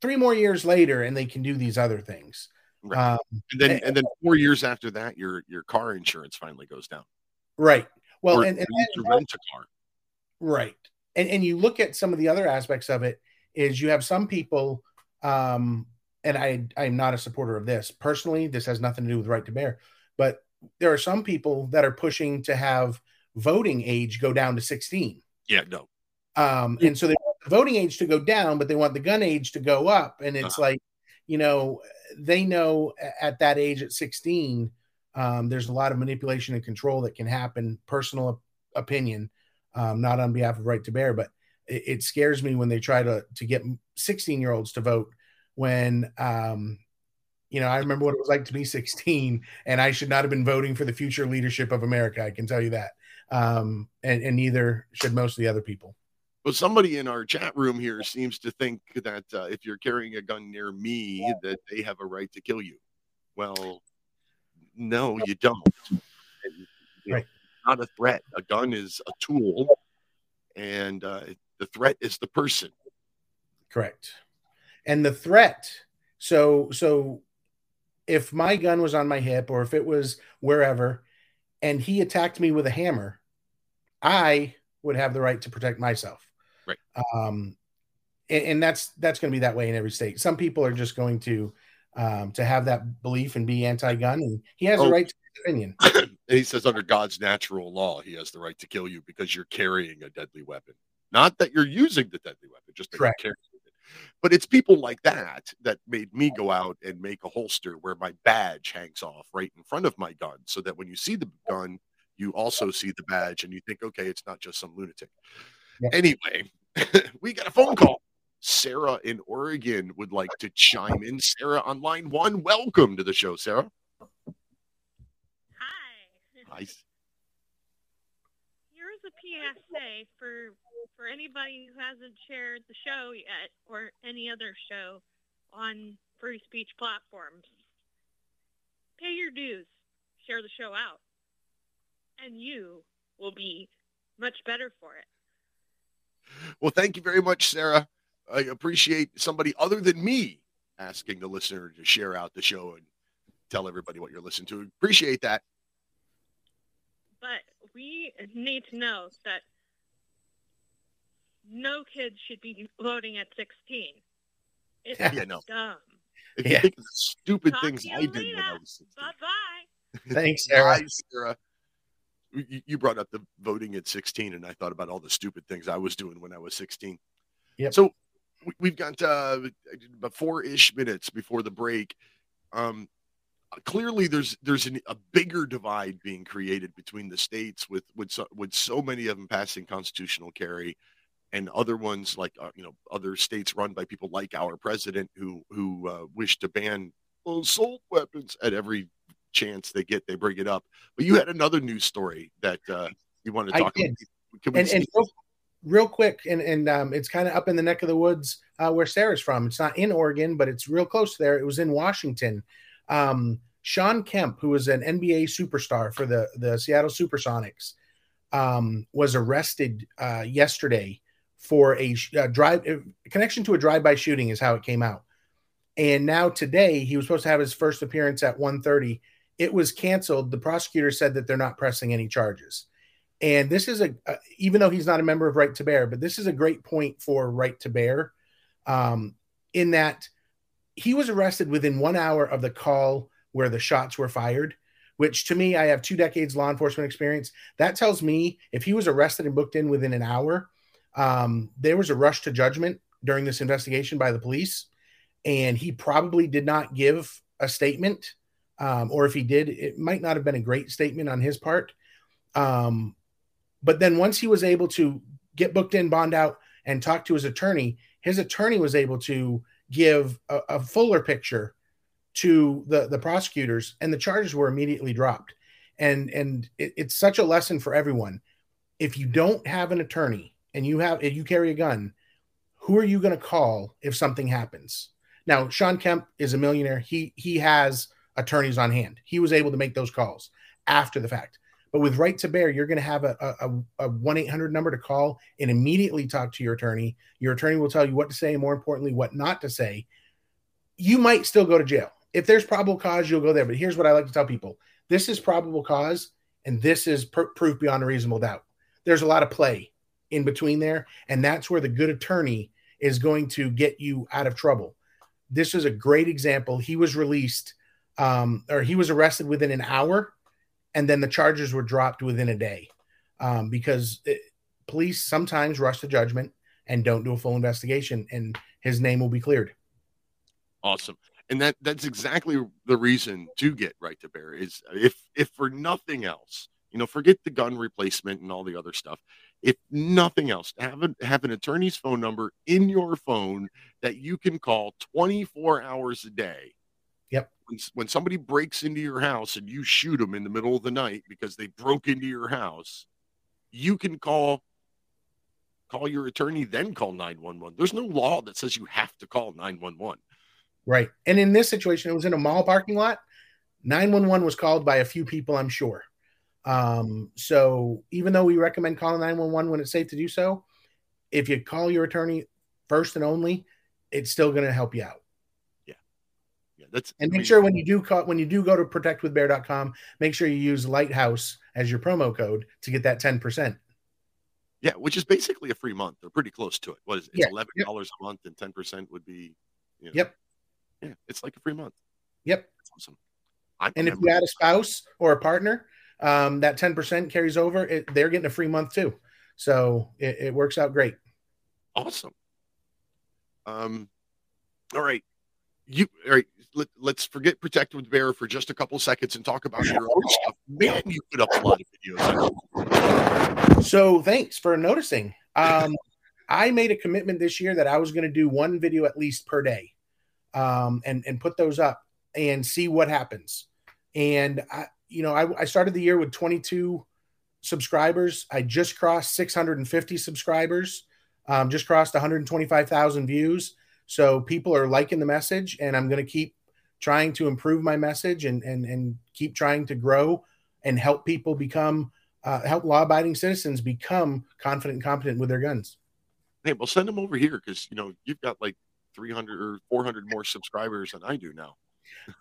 three more years later and they can do these other things Right. um, And then and then four years after that, your your car insurance finally goes down. right well Or and, and to rent a car. Right. And and you look at some of the other aspects of it is you have some people um and I I'm not a supporter of this. Personally, this has nothing to do with right to bear, but there are some people that are pushing to have voting age go down to 16. Yeah, no. Um and so they want the voting age to go down, but they want the gun age to go up and it's Uh-huh. like, you know, they know at that age at 16 um, there's a lot of manipulation and control that can happen personal op- opinion um, not on behalf of right to bear but it, it scares me when they try to to get 16 year olds to vote when um, you know i remember what it was like to be 16 and i should not have been voting for the future leadership of america i can tell you that um, and, and neither should most of the other people Well, somebody in our chat room here seems to think that uh, if you're carrying a gun near me, that they have a right to kill you. Well, no, you don't. And, you know, Not a threat. A gun is a tool, and uh, the threat is the person. Correct. And the threat. So so if my gun was on my hip or if it was wherever and he attacked me with a hammer, I would have the right to protect myself. Right. Um and, and that's that's going to be that way in every state. Some people are just going to um to have that belief and be anti-gun and he has Oh. a right to his opinion. He says, under God's natural law, he has the right to kill you because you're carrying a deadly weapon. Not that you're using the deadly weapon, just that Correct. you're carrying it. But it's people like that that made me go out and make a holster where my badge hangs off right in front of my gun so that when you see the gun, you also see the badge and you think, okay, it's not just some lunatic. Yeah. Anyway, we got a phone call. Sarah in Oregon would like to chime in. Sarah on line one, welcome to the show, Sarah. Hi. Hi. Here's a PSA for for anybody who hasn't shared the show yet or any other show on free speech platforms. Pay your dues. Share the show out and you will be much better for it. Well, thank you very much, Sarah. I appreciate somebody other than me asking the listener to share out the show and tell everybody what you're listening to. Appreciate that. But we need to know that no kids should be voting at 16. It's yeah, no. dumb. If yeah. you think of the stupid Talk things I did when I was 16. Bye bye. Thanks, Sarah. Bye, Sarah you brought up the voting at 16 and i thought about all the stupid things i was doing when i was 16 yeah so we've got uh, about four-ish minutes before the break um, clearly there's there's an, a bigger divide being created between the states with with so, with so many of them passing constitutional carry and other ones like uh, you know other states run by people like our president who who uh, wish to ban assault weapons at every chance they get, they bring it up. But you had another news story that uh, you wanted to talk about. and, and real, real, quick, and, and um, it's kind of up in the neck of the woods uh, where Sarah's from. It's not in Oregon, but it's real close there. It was in Washington. Um, Shawn Kemp, who was an NBA superstar for the, the Seattle Supersonics, um, was arrested uh, yesterday for a uh, drive connection to a drive-by shooting is how it came out. And now today he was supposed to have his first appearance at 1:30 it was canceled. The prosecutor said that they're not pressing any charges. And this is a, even though he's not a member of Right to Bear, but this is a great point for Right to Bear um, in that he was arrested within one hour of the call where the shots were fired, which to me, I have two decades law enforcement experience. That tells me if he was arrested and booked in within an hour, um, there was a rush to judgment during this investigation by the police. And he probably did not give a statement um, or if he did, it might not have been a great statement on his part. Um, but then once he was able to get booked in, bond out, and talk to his attorney, his attorney was able to give a, a fuller picture to the the prosecutors, and the charges were immediately dropped. And and it, it's such a lesson for everyone. If you don't have an attorney and you have if you carry a gun, who are you going to call if something happens? Now, Shawn Kemp is a millionaire. He he has attorneys on hand. He was able to make those calls after the fact. But with right to bear, you're going to have a, a, 1 800 number to call and immediately talk to your attorney. Your attorney will tell you what to say and, more importantly, what not to say. You might still go to jail. If there's probable cause, you'll go there. But here's what I like to tell people this is probable cause, and this is pr- proof beyond a reasonable doubt. There's a lot of play in between there. And that's where the good attorney is going to get you out of trouble. This is a great example. He was released um, or he was arrested within an hour, and then the charges were dropped within a day um, because it, police sometimes rush to judgment and don't do a full investigation, and his name will be cleared. Awesome, and that that's exactly the reason to get right to bear is if if for nothing else, you know, forget the gun replacement and all the other stuff. If nothing else, have a, have an attorney's phone number in your phone that you can call 24 hours a day. When, somebody breaks into your house and you shoot them in the middle of the night because they broke into your house, you can call call your attorney, then call 911. There's no law that says you have to call 911. Right. And in this situation, it was in a mall parking lot. 911 was called by a few people, I'm sure. Um, so even though we recommend calling 911 when it's safe to do so, if you call your attorney first and only, it's still going to help you out. That's and make sure when you do call, when you do go to protectwithbear.com, make sure you use Lighthouse as your promo code to get that 10%. Yeah, which is basically a free month. They're pretty close to it. What is it? Yeah, eleven dollars yep. a month and ten percent would be you know, Yep. Yeah, it's like a free month. Yep. That's awesome. I and if you add a spouse or a partner, um, that 10% carries over. It, they're getting a free month too. So it, it works out great. Awesome. Um, all right, you all right? Let, let's forget Protect with Bear for just a couple seconds and talk about your own stuff. Man, you put up a lot of videos. So thanks for noticing. Um, I made a commitment this year that I was going to do one video at least per day, um, and and put those up and see what happens. And I, you know, I, I started the year with 22 subscribers. I just crossed 650 subscribers. Um, just crossed 125,000 views. So people are liking the message, and I'm going to keep trying to improve my message and and and keep trying to grow and help people become uh, help law-abiding citizens become confident and competent with their guns. Hey, well, send them over here because you know you've got like 300 or 400 more subscribers than I do now.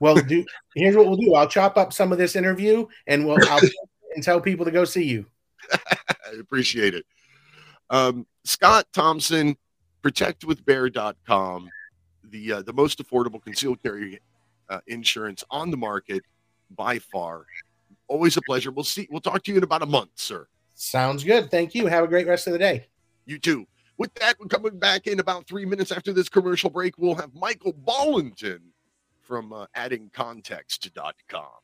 Well, do here's what we'll do. I'll chop up some of this interview and we'll I'll, and tell people to go see you. I appreciate it. Um, Scott Thompson, protectwithbear.com, the uh, the most affordable concealed carry uh, insurance on the market by far. Always a pleasure. We'll see. We'll talk to you in about a month, sir. Sounds good. Thank you. Have a great rest of the day. You too. With that, we're coming back in about three minutes after this commercial break. We'll have Michael Bollington from uh, addingcontext.com.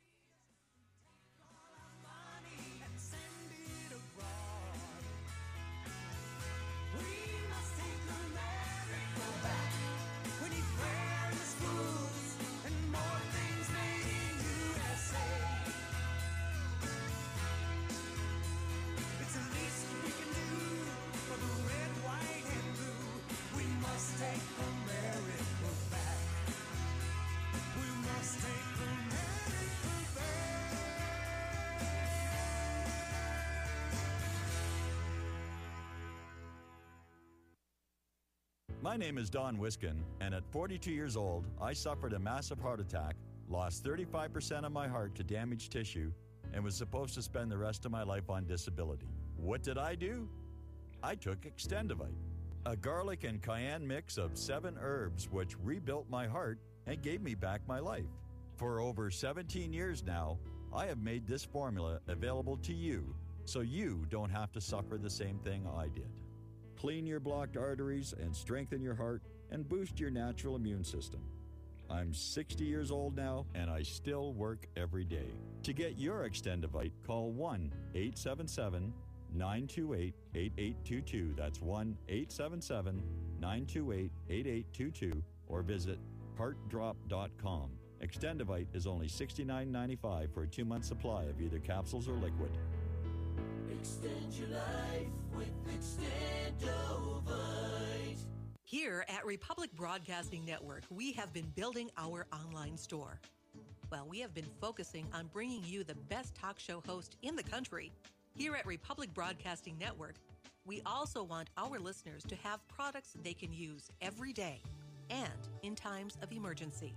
My name is Don Wiskin, and at 42 years old, I suffered a massive heart attack, lost 35% of my heart to damaged tissue, and was supposed to spend the rest of my life on disability. What did I do? I took Extendovite, a garlic and cayenne mix of seven herbs which rebuilt my heart and gave me back my life. For over 17 years now, I have made this formula available to you so you don't have to suffer the same thing I did clean your blocked arteries, and strengthen your heart and boost your natural immune system. I'm 60 years old now, and I still work every day. To get your Extendovite, call 1 877 928 8822. That's 1 877 928 8822, or visit heartdrop.com. Extendovite is only $69.95 for a two month supply of either capsules or liquid. Extend your life with Extendovite. Here at Republic Broadcasting Network, we have been building our online store. Well, we have been focusing on bringing you the best talk show host in the country. Here at Republic Broadcasting Network, we also want our listeners to have products they can use every day and in times of emergency.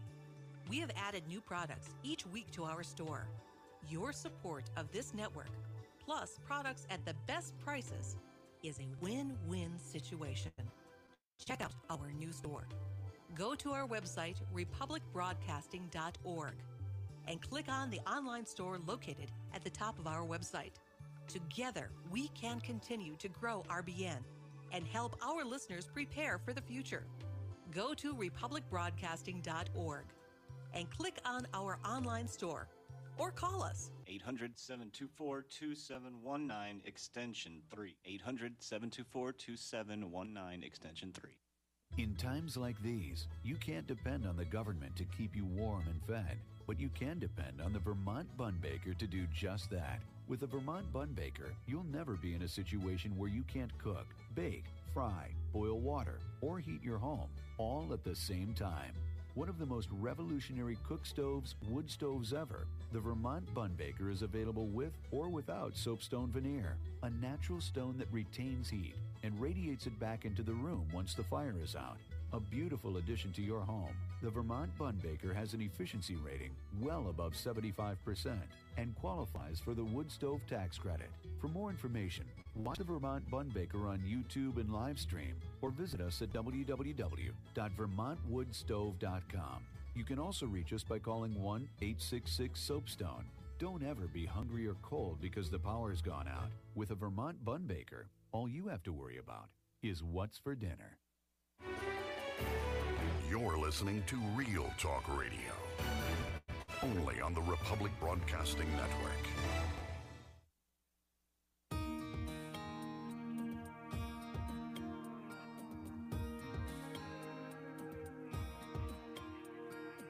We have added new products each week to our store. Your support of this network, plus products at the best prices, is a win win situation. Check out our new store. Go to our website, republicbroadcasting.org, and click on the online store located at the top of our website. Together, we can continue to grow RBN and help our listeners prepare for the future. Go to republicbroadcasting.org and click on our online store or call us 800 724 2719 extension 3. 800 724 2719 extension 3. In times like these, you can't depend on the government to keep you warm and fed, but you can depend on the Vermont Bun Baker to do just that. With the Vermont Bun Baker, you'll never be in a situation where you can't cook, bake, fry, boil water, or heat your home all at the same time. One of the most revolutionary cook stoves, wood stoves ever, the Vermont Bun Baker is available with or without soapstone veneer, a natural stone that retains heat and radiates it back into the room once the fire is out. A beautiful addition to your home. The Vermont Bun Baker has an efficiency rating well above 75% and qualifies for the wood stove tax credit. For more information, watch the Vermont Bun Baker on YouTube and live stream or visit us at www.vermontwoodstove.com. You can also reach us by calling 1 866 Soapstone. Don't ever be hungry or cold because the power's gone out. With a Vermont Bun Baker, all you have to worry about is what's for dinner. You're listening to Real Talk Radio, only on the Republic Broadcasting Network.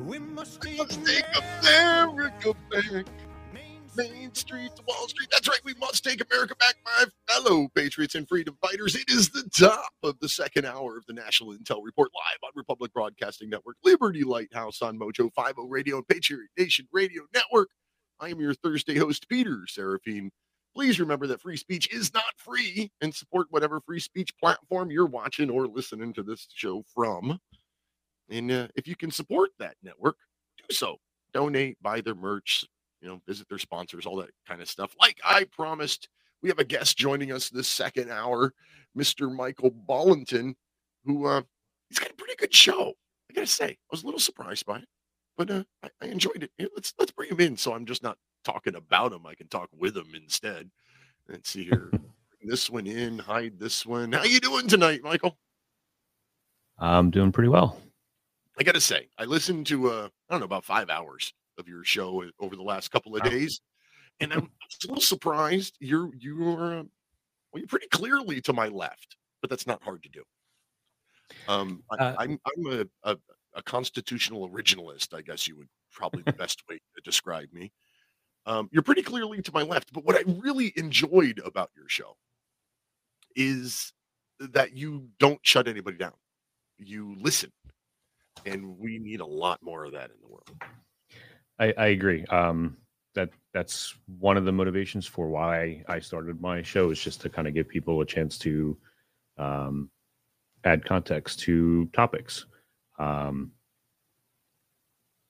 We must take America back. Main Street to Wall Street. That's right. We must take America back, my fellow patriots and freedom fighters. It is the top of the second hour of the National Intel Report live on Republic Broadcasting Network, Liberty Lighthouse on Mojo 50 Radio and Patriot Nation Radio Network. I am your Thursday host, Peter Seraphine. Please remember that free speech is not free and support whatever free speech platform you're watching or listening to this show from. And uh, if you can support that network, do so. Donate, buy their merch, you know, visit their sponsors, all that kind of stuff. Like I promised, we have a guest joining us this second hour, Mr. Michael Bollington, who uh, he's got a pretty good show. I gotta say, I was a little surprised by it, but uh, I, I enjoyed it. Here, let's let's bring him in, so I'm just not talking about him. I can talk with him instead. Let's see here. This one in, hide this one. How you doing tonight, Michael? I'm doing pretty well. I gotta say, I listened to uh, I don't know about five hours of your show uh, over the last couple of days, and I'm a little surprised. You're you're uh, well, you're pretty clearly to my left, but that's not hard to do. Um, I, Uh, I'm I'm a, a a constitutional originalist, I guess you would probably the best way to describe me. Um, you're pretty clearly to my left, but what I really enjoyed about your show is that you don't shut anybody down. You listen, and we need a lot more of that in the world. I, I agree. Um, that that's one of the motivations for why I started my show is just to kind of give people a chance to um, add context to topics. Um,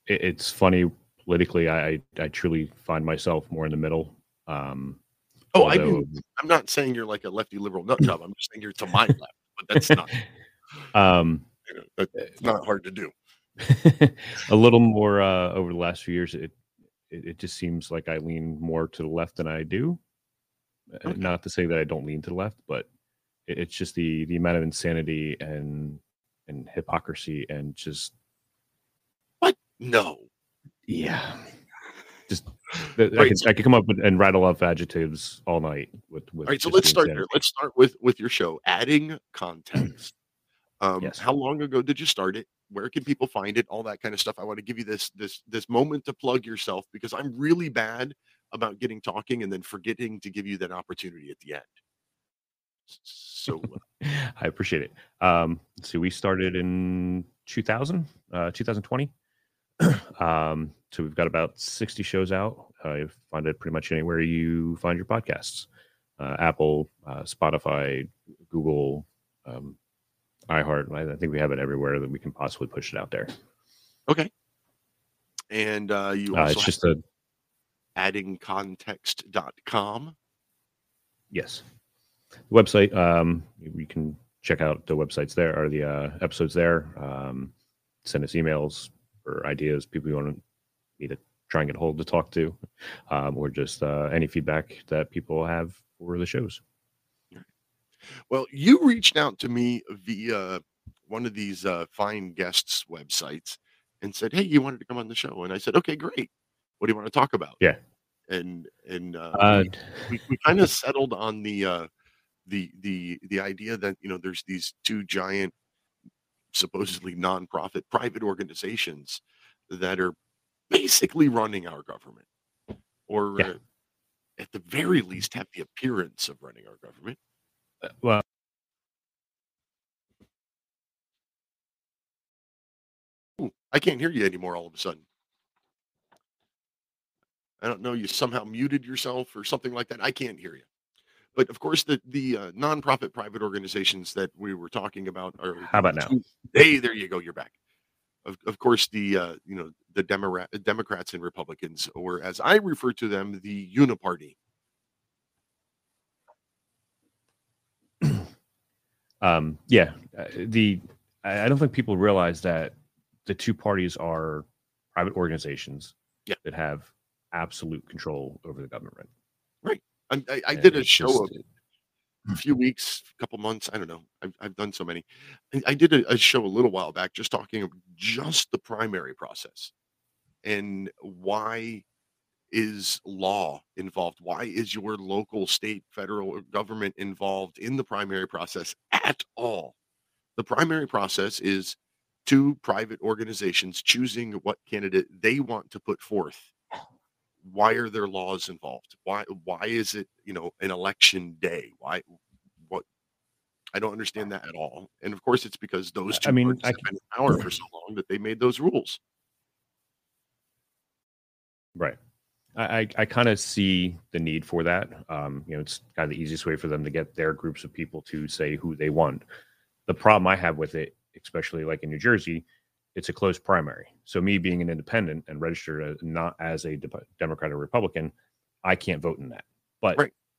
it, it's funny politically. I I truly find myself more in the middle. Um, Oh, I although- mean, I'm not saying you're like a lefty liberal nut job. I'm just saying you're to my left, but that's not. um, you know, that's not hard to do. a little more uh, over the last few years. It, it it just seems like I lean more to the left than I do. Uh, Not to say that I don't lean to the left, but it, it's just the the amount of insanity and and hypocrisy and just what? No. Yeah. Just I could I could come up with, and rattle off adjectives all night with with. All right, so let's start here. Let's start with with your show. Adding context. Um, How long ago did you start it? Where can people find it? All that kind of stuff. I want to give you this this this moment to plug yourself because I'm really bad about getting talking and then forgetting to give you that opportunity at the end. So uh, I appreciate it. Um, so we started in 2000, uh, 2020. um, so we've got about 60 shows out. Uh, you find it pretty much anywhere you find your podcasts. Uh, Apple, uh, Spotify, Google, um, iHeart. I, I think we have it everywhere that we can possibly push it out there. okay. And uh, you Uh, also it's just a addingcontext.com. yes. The website. Um, you can check out the websites there or the uh, episodes there. Um, send us emails or ideas, people you want me to try and get hold to talk to, um, or just uh, any feedback that people have for the shows. Well, you reached out to me via one of these uh, fine guests websites and said, "Hey, you wanted to come on the show?" And I said, "Okay, great. What do you want to talk about?" Yeah. And and uh, Uh, we, we kind of settled on the uh, the the the idea that you know there's these two giant, supposedly nonprofit private organizations that are basically running our government, or uh, at the very least have the appearance of running our government. Well, Ooh, I can't hear you anymore all of a sudden. I don't know. You somehow muted yourself or something like that. I can't hear you. But of course, the the uh, nonprofit private organizations that we were talking about are. How about now? Hey, there you go. You're back. Of, of course, the uh, you know the Democrat, Democrats and Republicans, or as I refer to them, the Uniparty. Um, yeah, uh, the I don't think people realize that the two parties are private organizations Yeah. that have absolute control over the government. Right. I, I, I did a show just- a, a few weeks, a couple months. I don't know. I've, I've done so many. I, did a, a show a little while back just talking of just the primary process and why is law involved? Why is your local, state, federal government involved in the primary process at all? The primary process is two private organizations choosing what candidate they want to put forth why are there laws involved why why is it you know an election day why what i don't uh, understand that at all and of course it's because those two I mean, I have been in power for so long that they made those rules Right. I, I, kind of see the need for that. Um, you know, it's kind of the easiest way for them to get their groups of people to say who they want. The problem I have with it, especially like in New Jersey, it's a closed primary. So me being an independent and registered as, not as a Dep- Democrat or Republican, I can't vote in that. But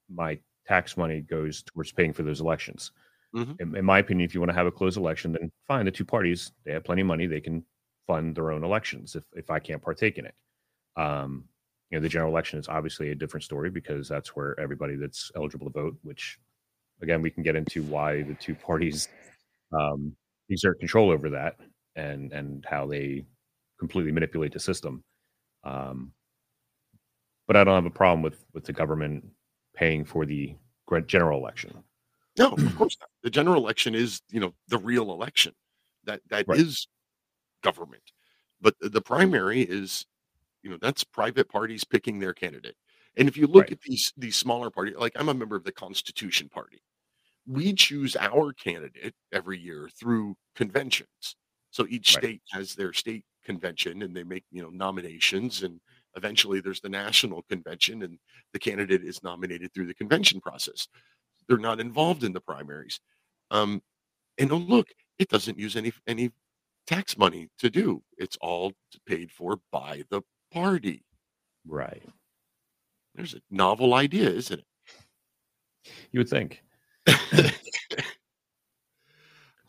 my tax money goes towards paying for those elections. Mhm. In, in my opinion, if you want to have a closed election, then fine. The two parties they have plenty of money; they can fund their own elections. If if I can't partake in it, um, you know, the general election is obviously a different story because that's where everybody that's eligible to vote. Which, again, we can get into why the two parties um, exert control over that and and how they completely manipulate the system. Um, but I don't have a problem with with the government paying for the general election. no of course not the general election is you know the real election that that is Right. government but the primary is you know that's private parties picking their candidate. And if you look at these these smaller parties like i'm a member of the constitution party. We choose our candidate every year through conventions. So each Right. state has their state convention and they make you know nominations and eventually there's the national convention and the candidate is nominated through the convention process. They're not involved in the primaries. Um and oh look it doesn't use any any tax money to do. It's all paid for by the party Right. there's a novel idea isn't it You would think.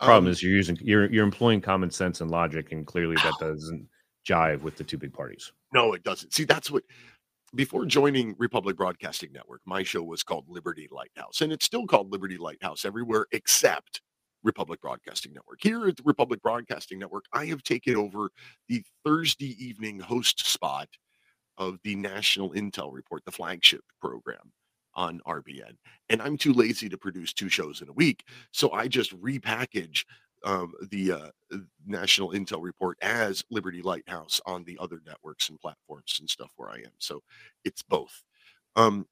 Problem Um, is you're using you're you're employing common sense and logic, and clearly that doesn't jive with the two big parties. No, it doesn't. See, that's what before joining Republic Broadcasting Network, my show was called Liberty Lighthouse, and it's still called Liberty Lighthouse everywhere except Republic Broadcasting Network. Here at the Republic Broadcasting Network, I have taken over the Thursday evening host spot of the National Intel Report, the flagship program on RBN. And I'm too lazy to produce two shows in a week. So I just repackage um, the uh, National Intel Report as Liberty Lighthouse on the other networks and platforms and stuff where I am. So it's both. Um,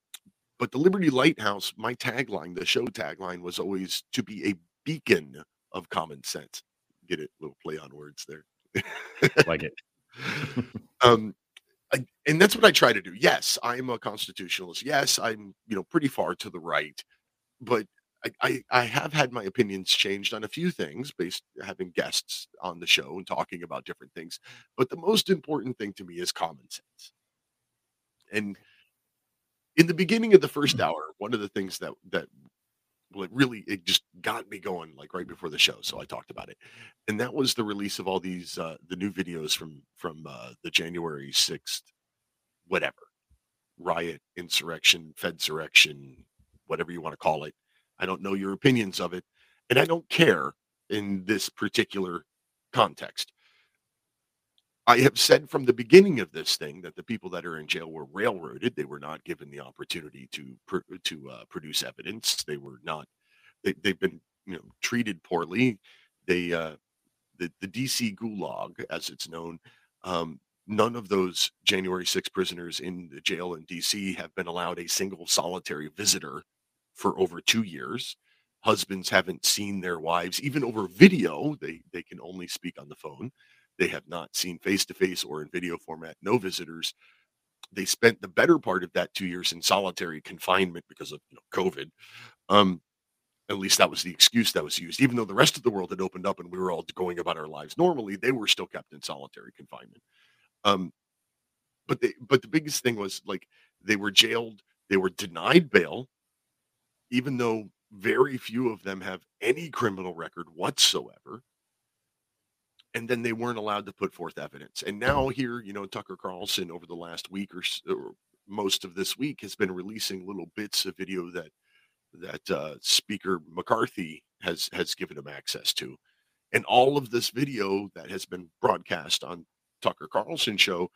but the Liberty Lighthouse, my tagline, the show tagline was always to be a beacon of common sense. Get it? Little play on words there. like it. um, I, and that's what I try to do. Yes, I'm a constitutionalist. Yes, I'm you know pretty far to the right, but I, I, I have had my opinions changed on a few things based having guests on the show and talking about different things. But the most important thing to me is common sense. And in the beginning of the first hour, one of the things that that it really it just got me going like right before the show. So I talked about it, and that was the release of all these uh, the new videos from from uh, the January sixth, whatever riot, insurrection, fed fedsurrection, whatever you want to call it. I don't know your opinions of it, and I don't care in this particular context. I have said from the beginning of this thing that the people that are in jail were railroaded. They were not given the opportunity to pr- to uh, produce evidence. They were not. They, they've been you know treated poorly. They uh, the the DC Gulag, as it's known. Um, none of those January 6 prisoners in the jail in DC have been allowed a single solitary visitor for over two years. Husbands haven't seen their wives, even over video. They they can only speak on the phone. They have not seen face to face or in video format. No visitors. they spent the better part of that two years in solitary confinement because of you know, COVID. Um, at least that was the excuse that was used. Even though the rest of the world had opened up and we were all going about our lives normally, they were still kept in solitary confinement. Um, but they, but the biggest thing was like they were jailed, they were denied bail, even though very few of them have any criminal record whatsoever. And then they weren't allowed to put forth evidence. And now here, you know, Tucker Carlson over the last week or, or most of this week has been releasing little bits of video that that uh, Speaker McCarthy has has given him access to, and all of this video that has been broadcast on Tucker Carlson show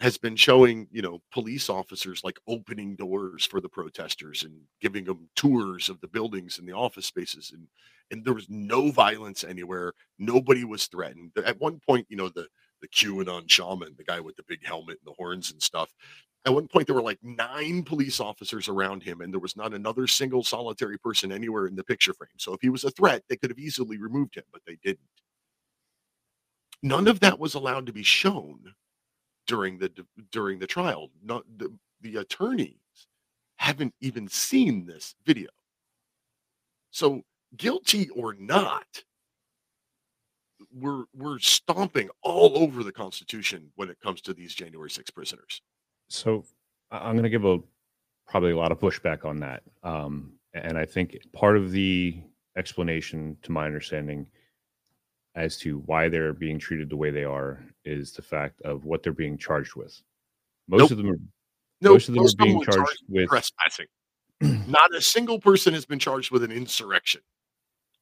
has been showing you know police officers like opening doors for the protesters and giving them tours of the buildings and the office spaces and and there was no violence anywhere nobody was threatened. At one point you know the the qanon shaman the guy with the big helmet and the horns and stuff at one point there were like nine police officers around him and there was not another single solitary person anywhere in the picture frame. So if he was a threat they could have easily removed him but they didn't. None of that was allowed to be shown during the during the trial. Not the, the attorneys haven't even seen this video. So guilty or not we're we're stomping all over the constitution when it comes to these january 6 prisoners So I'm going to give a probably a lot of pushback on that. Um, and I think part of the explanation, to my understanding, as to why they're being treated the way they are is the fact of what they're being charged with. Most Nope. of them are no most of them are being were charged with trespassing not a single person has been charged with an insurrection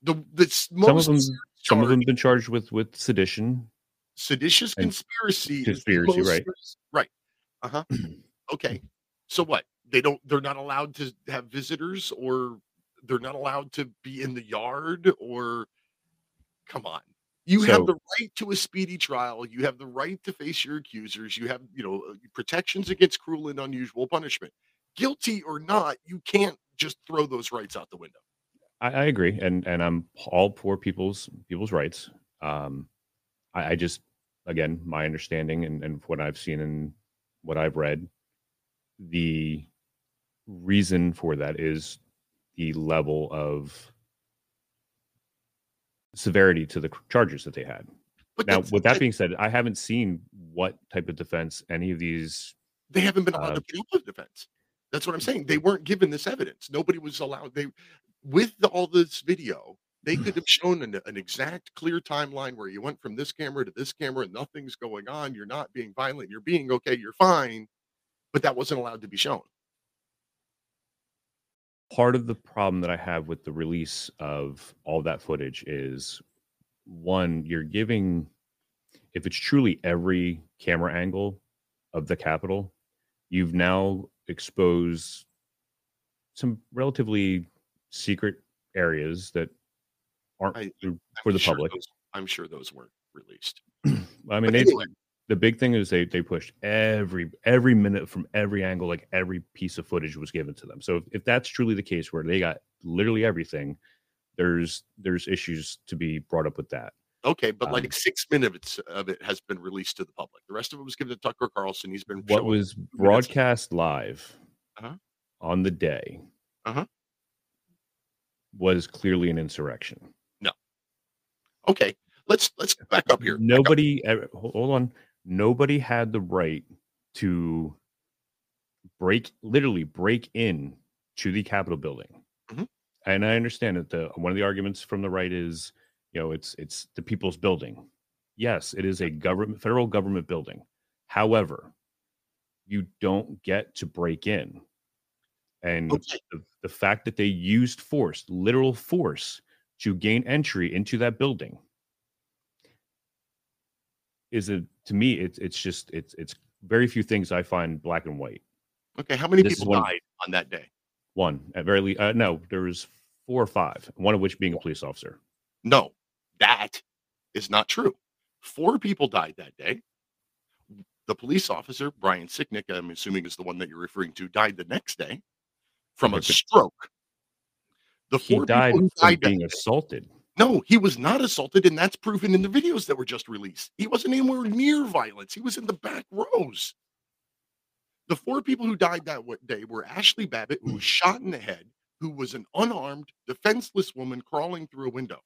the the some of them some of them been charged with with sedition. seditious conspiracy conspiracy, right. right. Uh-huh. Okay. So what? They don't they're not allowed to have visitors or they're not allowed to be in the yard or come on. You have the right to a speedy trial. You have the right to face your accusers. You have you know uh, protections against cruel and unusual punishment. Guilty or not you can't just throw those rights out the window I, I agree, and and I'm all for people's people's rights. Um, I, I just again my understanding and, and what I've seen and what I've read, the reason for that is the level of severity to the charges that they had. But now, with that being said, I haven't seen what type of defense any of these. they haven't been allowed Uh, to put up defense. That's what I'm saying. They weren't given this evidence. Nobody was allowed. They, with the, all this video, they mm. could have shown an, an exact, clear timeline where you went from this camera to this camera, and nothing's going on. You're not being violent. You're being okay. You're fine. But that wasn't allowed to be shown. part of the problem that I have with the release of all that footage is one, you're giving, if it's truly every camera angle of the Capitol, you've now exposed some relatively secret areas that aren't I- for- the sure public. those- I'm sure those weren't released. I mean, they anyway. the big thing is they they pushed every every minute from every angle, like every piece of footage was given to them. So if, if that's truly the case, where they got literally everything, there's there's issues to be brought up with that. Okay, but Um, like six minutes of it has been released to the public. The rest of it was given to Tucker Carlson. He's been What was broadcast live Uh-huh. on the day Uh-huh. Was clearly an insurrection. No. Okay, let's let's back up here. Back up. Nobody, ever- hold on. Nobody had the right to break, literally break in to the Capitol building. Mhm. And I understand that the one of the arguments from the right is, you know, it's it's the people's building. Yes, it is a government, federal government building. However, you don't get to break in. And Okay. the, the fact that they used force, literal force, to gain entry into that building is a to me it's it's just it's it's very few things I find black and white. Okay, how many This people one- died on that day? One at very least, uh, no, there was four or five. One of which being a police officer. No, that is not true. Four people died that day. The police officer, Brian Sicknick, I'm assuming is the one that you're referring to, died the next day from a stroke. The He four died people who died being assaulted. No, he was not assaulted, and that's proven in the videos that were just released. He wasn't anywhere near violence. He was in the back rows. The four people who died that day were Ashley Babbitt, who was hmm. shot in the head, who was an unarmed, defenseless woman crawling through a window.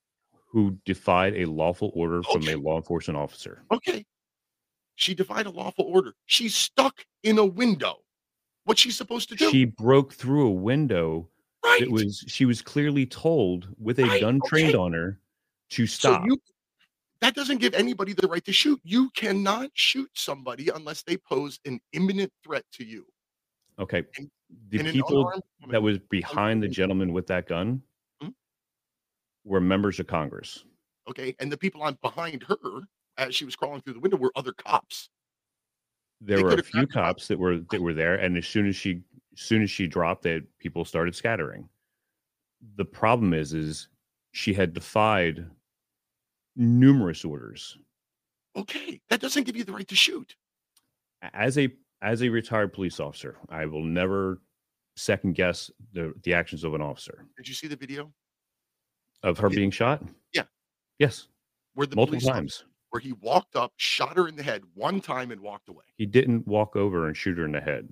Who defied a lawful order oh, from a law enforcement officer? Okay. She defied a lawful order. She's stuck in a window. What's she supposed to do? She broke through a window. Right. It was she was clearly told with a Right, gun trained okay. on her to So stop. you that doesn't give anybody the right to shoot. You cannot shoot somebody unless they pose an imminent threat to you. okay. The and people that was behind the gentleman with that gun Hmm? were members of Congress. Okay. And the people on behind her as she was crawling through the window were other cops. There They were a few cops that were that were there, and as soon as she as soon as she dropped it, people started scattering. The problem is, is she had defied numerous orders. Okay. That doesn't give you the right to shoot. As a as a retired police officer, I will never second guess the the actions of an officer. Did you see the video? Of her being shot? Yeah. Yes. Where the Multiple times. Where he walked up, shot her in the head one time and walked away. He didn't walk over and shoot her in the head.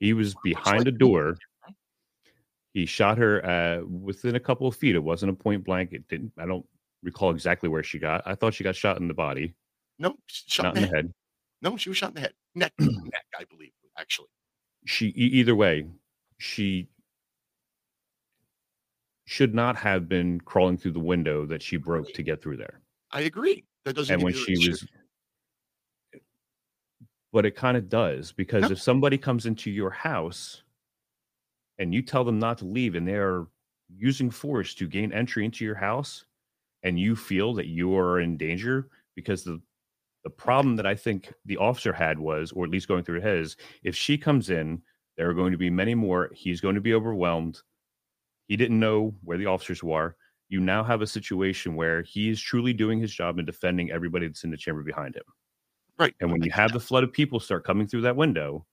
He was behind like a door. He shot her uh, within a couple of feet. It wasn't a point blank. It didn't. I don't recall exactly where she got. I thought she got shot in the body, No, shot not in the head. head. No, she was shot in the head. Neck, neck, I believe, actually. She either way, she should not have been crawling through the window that she broke to get through there. I agree. That doesn't and when she was but it kind of does because No. if somebody comes into your house and you tell them not to leave and they're using force to gain entry into your house and you feel that you are in danger because the the problem that I think the officer had was, or at least going through his, if she comes in, there are going to be many more. He's going to be overwhelmed. He didn't know where the officers were. You now have a situation where he is truly doing his job and defending everybody that's in the chamber behind him. Right. And when you have the flood of people start coming through that window,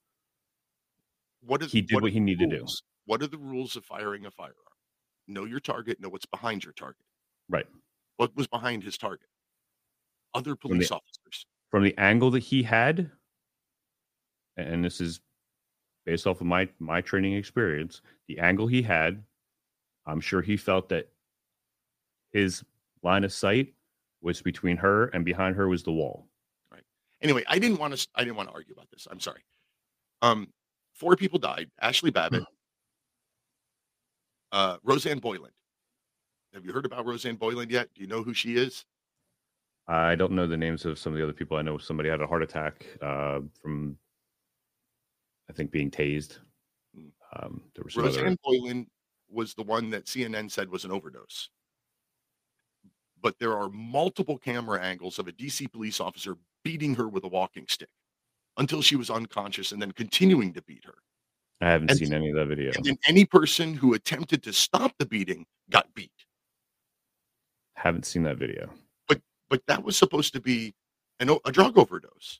What is he did what what, he needed to do. What are the rules of firing a firearm? Know your target, know what's behind your target. Right. What was behind his target? Other From police the- officers. From the angle that he had, and this is based off of my my training experience, the angle he had, I'm sure he felt that his line of sight was between her and behind her was the wall. Right. Anyway, I didn't want to I didn't want to argue about this. I'm sorry. Um, four people died. Ashley Babbitt, uh, Rosanne Boyland. Have you heard about Rosanne Boyland yet? Do you know who she is? I don't know the names of some of the other people. I know somebody had a heart attack uh, from, I think, being tased. Um, there was some other- Rosanne Boyland was the one that CNN said was an overdose. But there are multiple camera angles of a DC police officer beating her with a walking stick until she was unconscious and then continuing to beat her. I haven't And- seen any of that video. And then any person who attempted to stop the beating got beat. Haven't seen that video. But but that was supposed to be an, a drug overdose.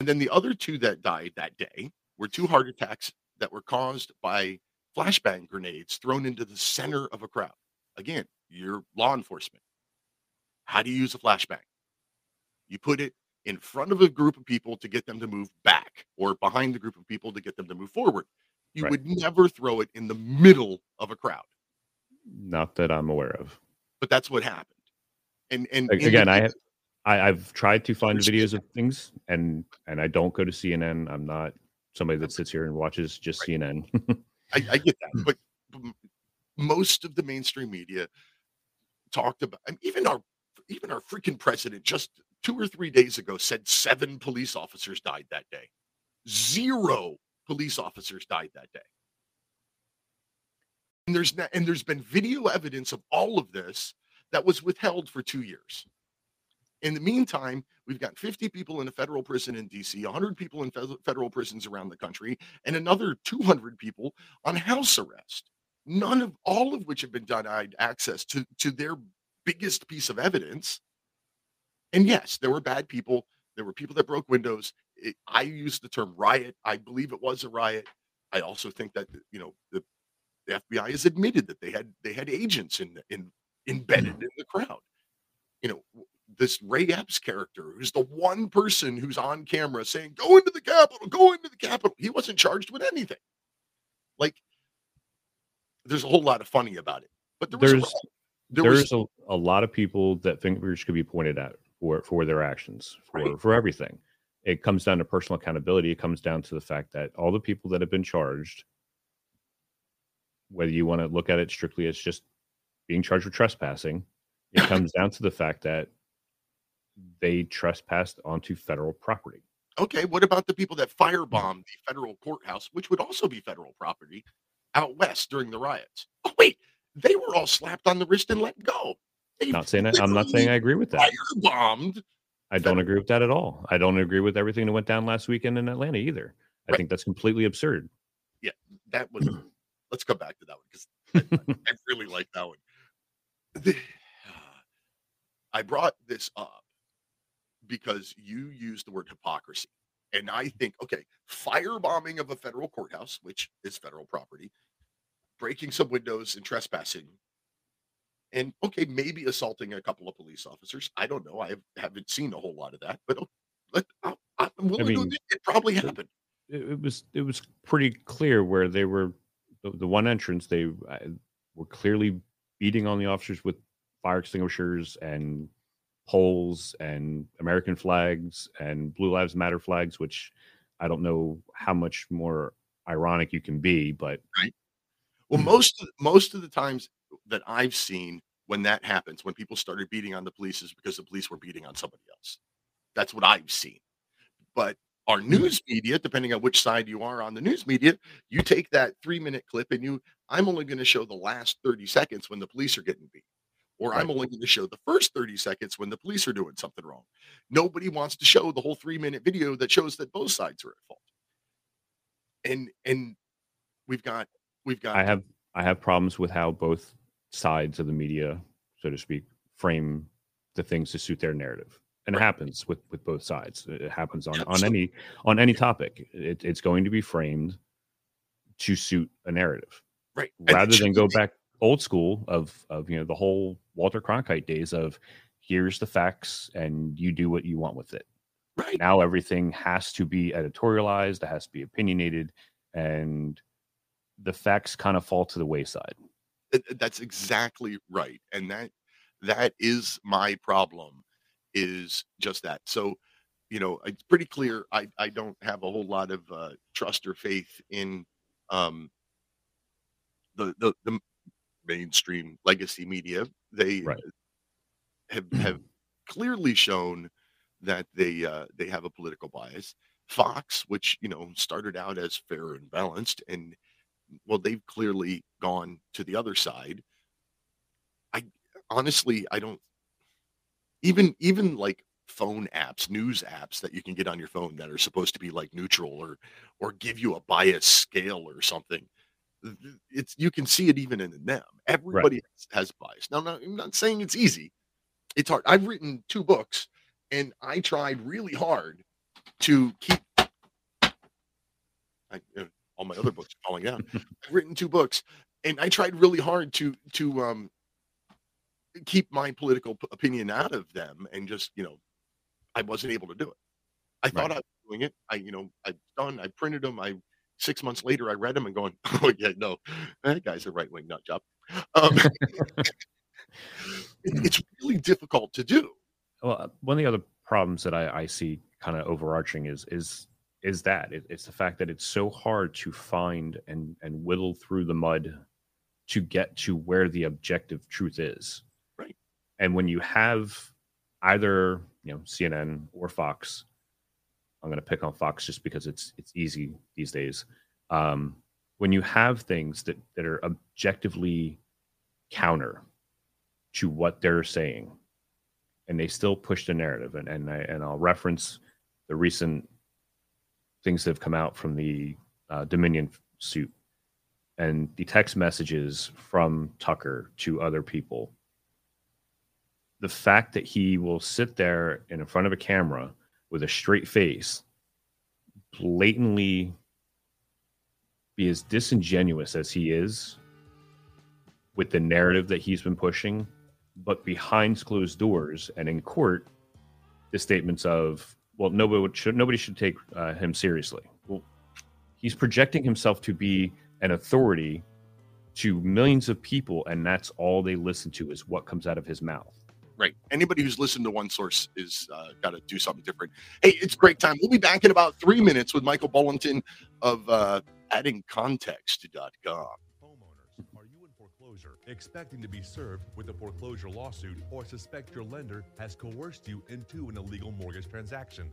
And then the other two that died that day were two heart attacks that were caused by flashbang grenades thrown into the center of a crowd. Again, you're law enforcement. How do you use a flashbang? You put it in front of a group of people to get them to move back or behind the group of people to get them to move forward. You Right. would never throw it in the middle of a crowd, Not that I'm aware of. but that's what happened. And and A- in the again, I, have I I've tried to find videos of things, and and I don't go to CNN. I'm not somebody that sits here and watches just CNN. I, I get that, but most of the mainstream media talked about, and even our even our freaking president just two or three days ago said seven police officers died that day. Zero police officers died that day. And there's na- and there's been video evidence of all of this that was withheld for two years. In the meantime, we've got 50 people in a federal prison in DC, 100 people in federal prisons around the country, and another 200 people on house arrest. None of all of which have been denied access to to their biggest piece of evidence. And yes, there were bad people. There were people that broke windows. It, I used the term riot. I believe it was a riot. I also think that you know the, the FBI has admitted that they had they had agents in in embedded mm. in the crowd. You know, this Ray Epps character, who's the one person who's on camera saying, "Go into the Capitol, go into the Capitol." He wasn't charged with anything. Like, there's a whole lot of funny about it, but there there's a, there there's was a, a lot of people that fingers could be pointed at for for their actions for for everything. It comes down to personal accountability. It comes down to the fact that all the people that have been charged, whether you want to look at it strictly as just being charged with trespassing, it comes down to the fact that they trespassed onto federal property. okay. What about the people that firebombed mm. the federal courthouse, which would also be federal property, out west during the riots? Oh wait, they were all slapped on the wrist and let go. They Not saying I'm not saying I agree with that. firebombed. I don't agree with that at all. I don't agree with everything that went down last weekend in Atlanta either. I think that's completely absurd. Yeah, that was. let's go back to that one because I, I really like that one. The- I brought this up because you used the word hypocrisy. And I think, okay, firebombing of a federal courthouse, which is federal property, breaking some windows and trespassing, and okay, maybe assaulting a couple of police officers. I don't know. I have- haven't seen a whole lot of that, but oh, I'm, I'm willing to mean, admit it probably happened. it, it was it was pretty clear where they were the, the one entrance they uh, were clearly beating on the officers with fire extinguishers and poles and American flags and Blue Lives Matter flags, which I don't know how much more ironic you can be, but right. Well, most of, most of the times that I've seen when that happens, when people started beating on the police, is because the police were beating on somebody else. That's what I've seen. But our hmm. news media, depending on which side you are on the news media, you take that three minute clip and you, I'm only going to show the last 30 seconds when the police are getting beat. Or I'm only going to show the first 30 seconds when the police are doing something wrong. Nobody wants to show the whole three minute video that shows that both sides are at fault. And and we've got we've got I have I have problems with how both sides of the media, so to speak, frame the things to suit their narrative. And it happens with with both sides. It happens on on any on any topic. It, it's going to be framed to suit a narrative, right? Rather than go be. back old school of of you know the whole Walter Cronkite days of here's the facts and you do what you want with it. Right now, everything has to be editorialized. It has to be opinionated, and the facts kind of fall to the wayside. Th- th- That's exactly right. And that that is my problem is just that. So, you know, it's pretty clear I I don't have a whole lot of uh, trust or faith in um the the, the mainstream legacy media. They have have clearly shown that they uh, they have a political bias. Fox, which you know started out as fair and balanced, and well, they've clearly gone to the other side. I honestly, I don't even even like phone apps, news apps that you can get on your phone that are supposed to be like neutral or or give you a bias scale or something. It's you can see it even in them. Everybody has, has bias. Now, not, I'm not saying it's easy. It's hard. I've written two books, and I tried really hard to keep I, uh, all my other books are falling down. I've written two books, and I tried really hard to to um keep my political p- opinion out of them, and just you know, I wasn't able to do it. I thought I was doing it. I you know I've done. I printed them. I six months later I read them and going, oh yeah, no, that guy's a right wing nut job. Um, it- it's really difficult to do. Well, uh, one of the other problems that I, I see kind of overarching is is is that it, it's the fact that it's so hard to find and and whittle through the mud to get to where the objective truth is. Right. And when you have either you know CNN or Fox, I'm going to pick on Fox just because it's it's easy these days. Um, when you have things that that are objectively counter to what they're saying, and they still push the narrative, and and I, and I'll reference the recent things that have come out from the uh, Dominion suit and the text messages from Tucker to other people. The fact that he will sit there in front of a camera with a straight face, blatantly be as disingenuous as he is with the narrative that he's been pushing, but behind closed doors and in court, the statements of, well, nobody should nobody should take uh, him seriously. Well, he's projecting himself to be an authority to millions of people, and that's all they listen to is what comes out of his mouth. Right. Anybody who's listened to one source is uh, got to do something different. Hey, it's break time. We'll be back in about three minutes with Michael Bullington of uh, addingcontext.com. Homeowners, are you in foreclosure, expecting to be served with a foreclosure lawsuit, or suspect your lender has coerced you into an illegal mortgage transaction.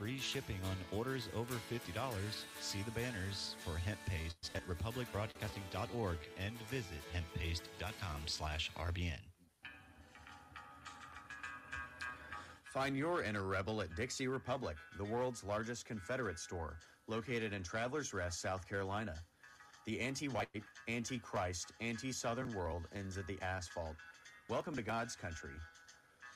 Free shipping on orders over $50. See the banners for hemp paste at republicbroadcasting.org and visit hemppaste.com slash RBN. Find your inner rebel at Dixie Republic, the world's largest Confederate store, located in Travelers Rest, South Carolina. The anti white, anti Christ, anti Southern world ends at the asphalt. Welcome to God's country.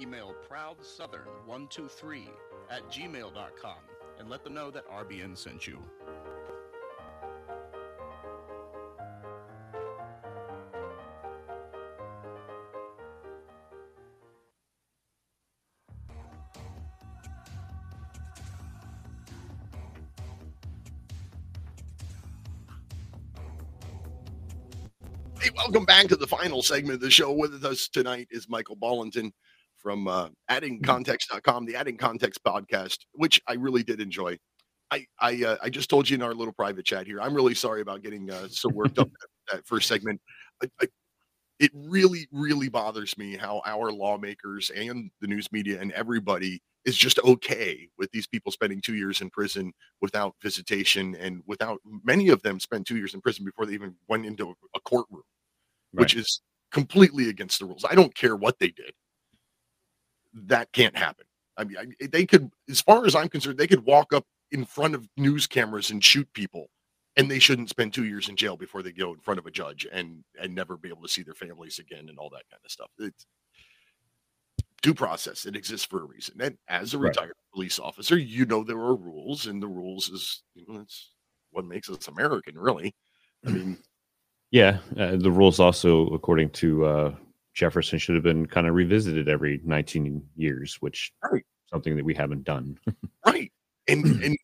Email proudsouthern123 at gmail.com and let them know that RBN sent you. Hey, welcome back to the final segment of the show. With us tonight is Michael Bollington from uh, addingcontext.com, the Adding Context podcast, which I really did enjoy. I I, uh, I just told you in our little private chat here. I'm really sorry about getting uh, so worked up that, that first segment. I, I, it really really bothers me how our lawmakers and the news media and everybody is just okay with these people spending two years in prison without visitation and without many of them spent two years in prison before they even went into a courtroom, which is completely against the rules. I don't care what they did that can't happen. I mean, I, they could, as far as I'm concerned, they could walk up in front of news cameras and shoot people, and they shouldn't spend two years in jail before they go in front of a judge and and never be able to see their families again and all that kind of stuff. It's due process. It exists for a reason. And as a Right. retired police officer, you know there are rules, and the rules is you know it's what makes us American, really. I mean, Yeah, uh, the rules also, according to uh, Jefferson, should have been kind of revisited every 19 years, which right. something that we haven't done. right and and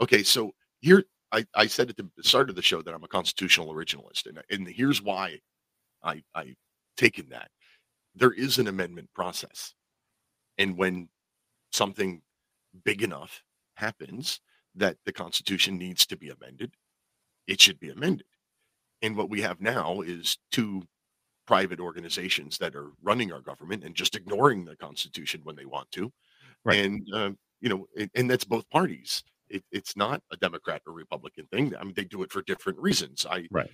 okay so here I, I said at the start of the show that i'm a constitutional originalist and, and here's why i i taken that there is an amendment process and when something big enough happens that the Constitution needs to be amended, it should be amended. And what we have now is two private organizations that are running our government and just ignoring the Constitution when they want to. Right. And, uh, you know, and, and that's both parties. It, it's not a Democrat or Republican thing. I mean, they do it for different reasons. I, Right.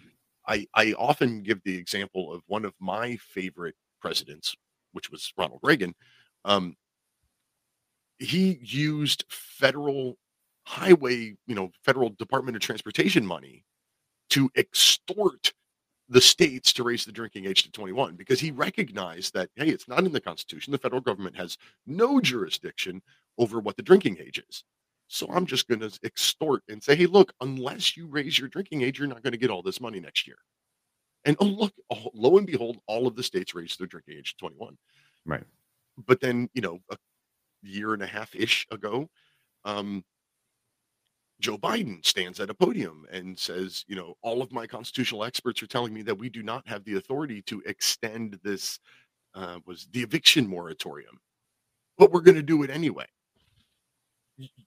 I, I often give the example of one of my favorite presidents, which was Ronald Reagan. Um, he used federal highway, you know, federal Department of Transportation money to extort the states to raise the drinking age to 21 because he recognized that hey it's not in the constitution. The federal government has no jurisdiction over what the drinking age is. So i'm just going to extort and say hey look unless you raise your drinking age you're not going to get all this money next year. And oh look oh, lo and behold all of the states raised their drinking age to 21 Right. but then you know a year and a half ish ago um Joe Biden stands at a podium and says, you know, all of my constitutional experts are telling me that we do not have the authority to extend this uh, was the eviction moratorium, but we're going to do it anyway.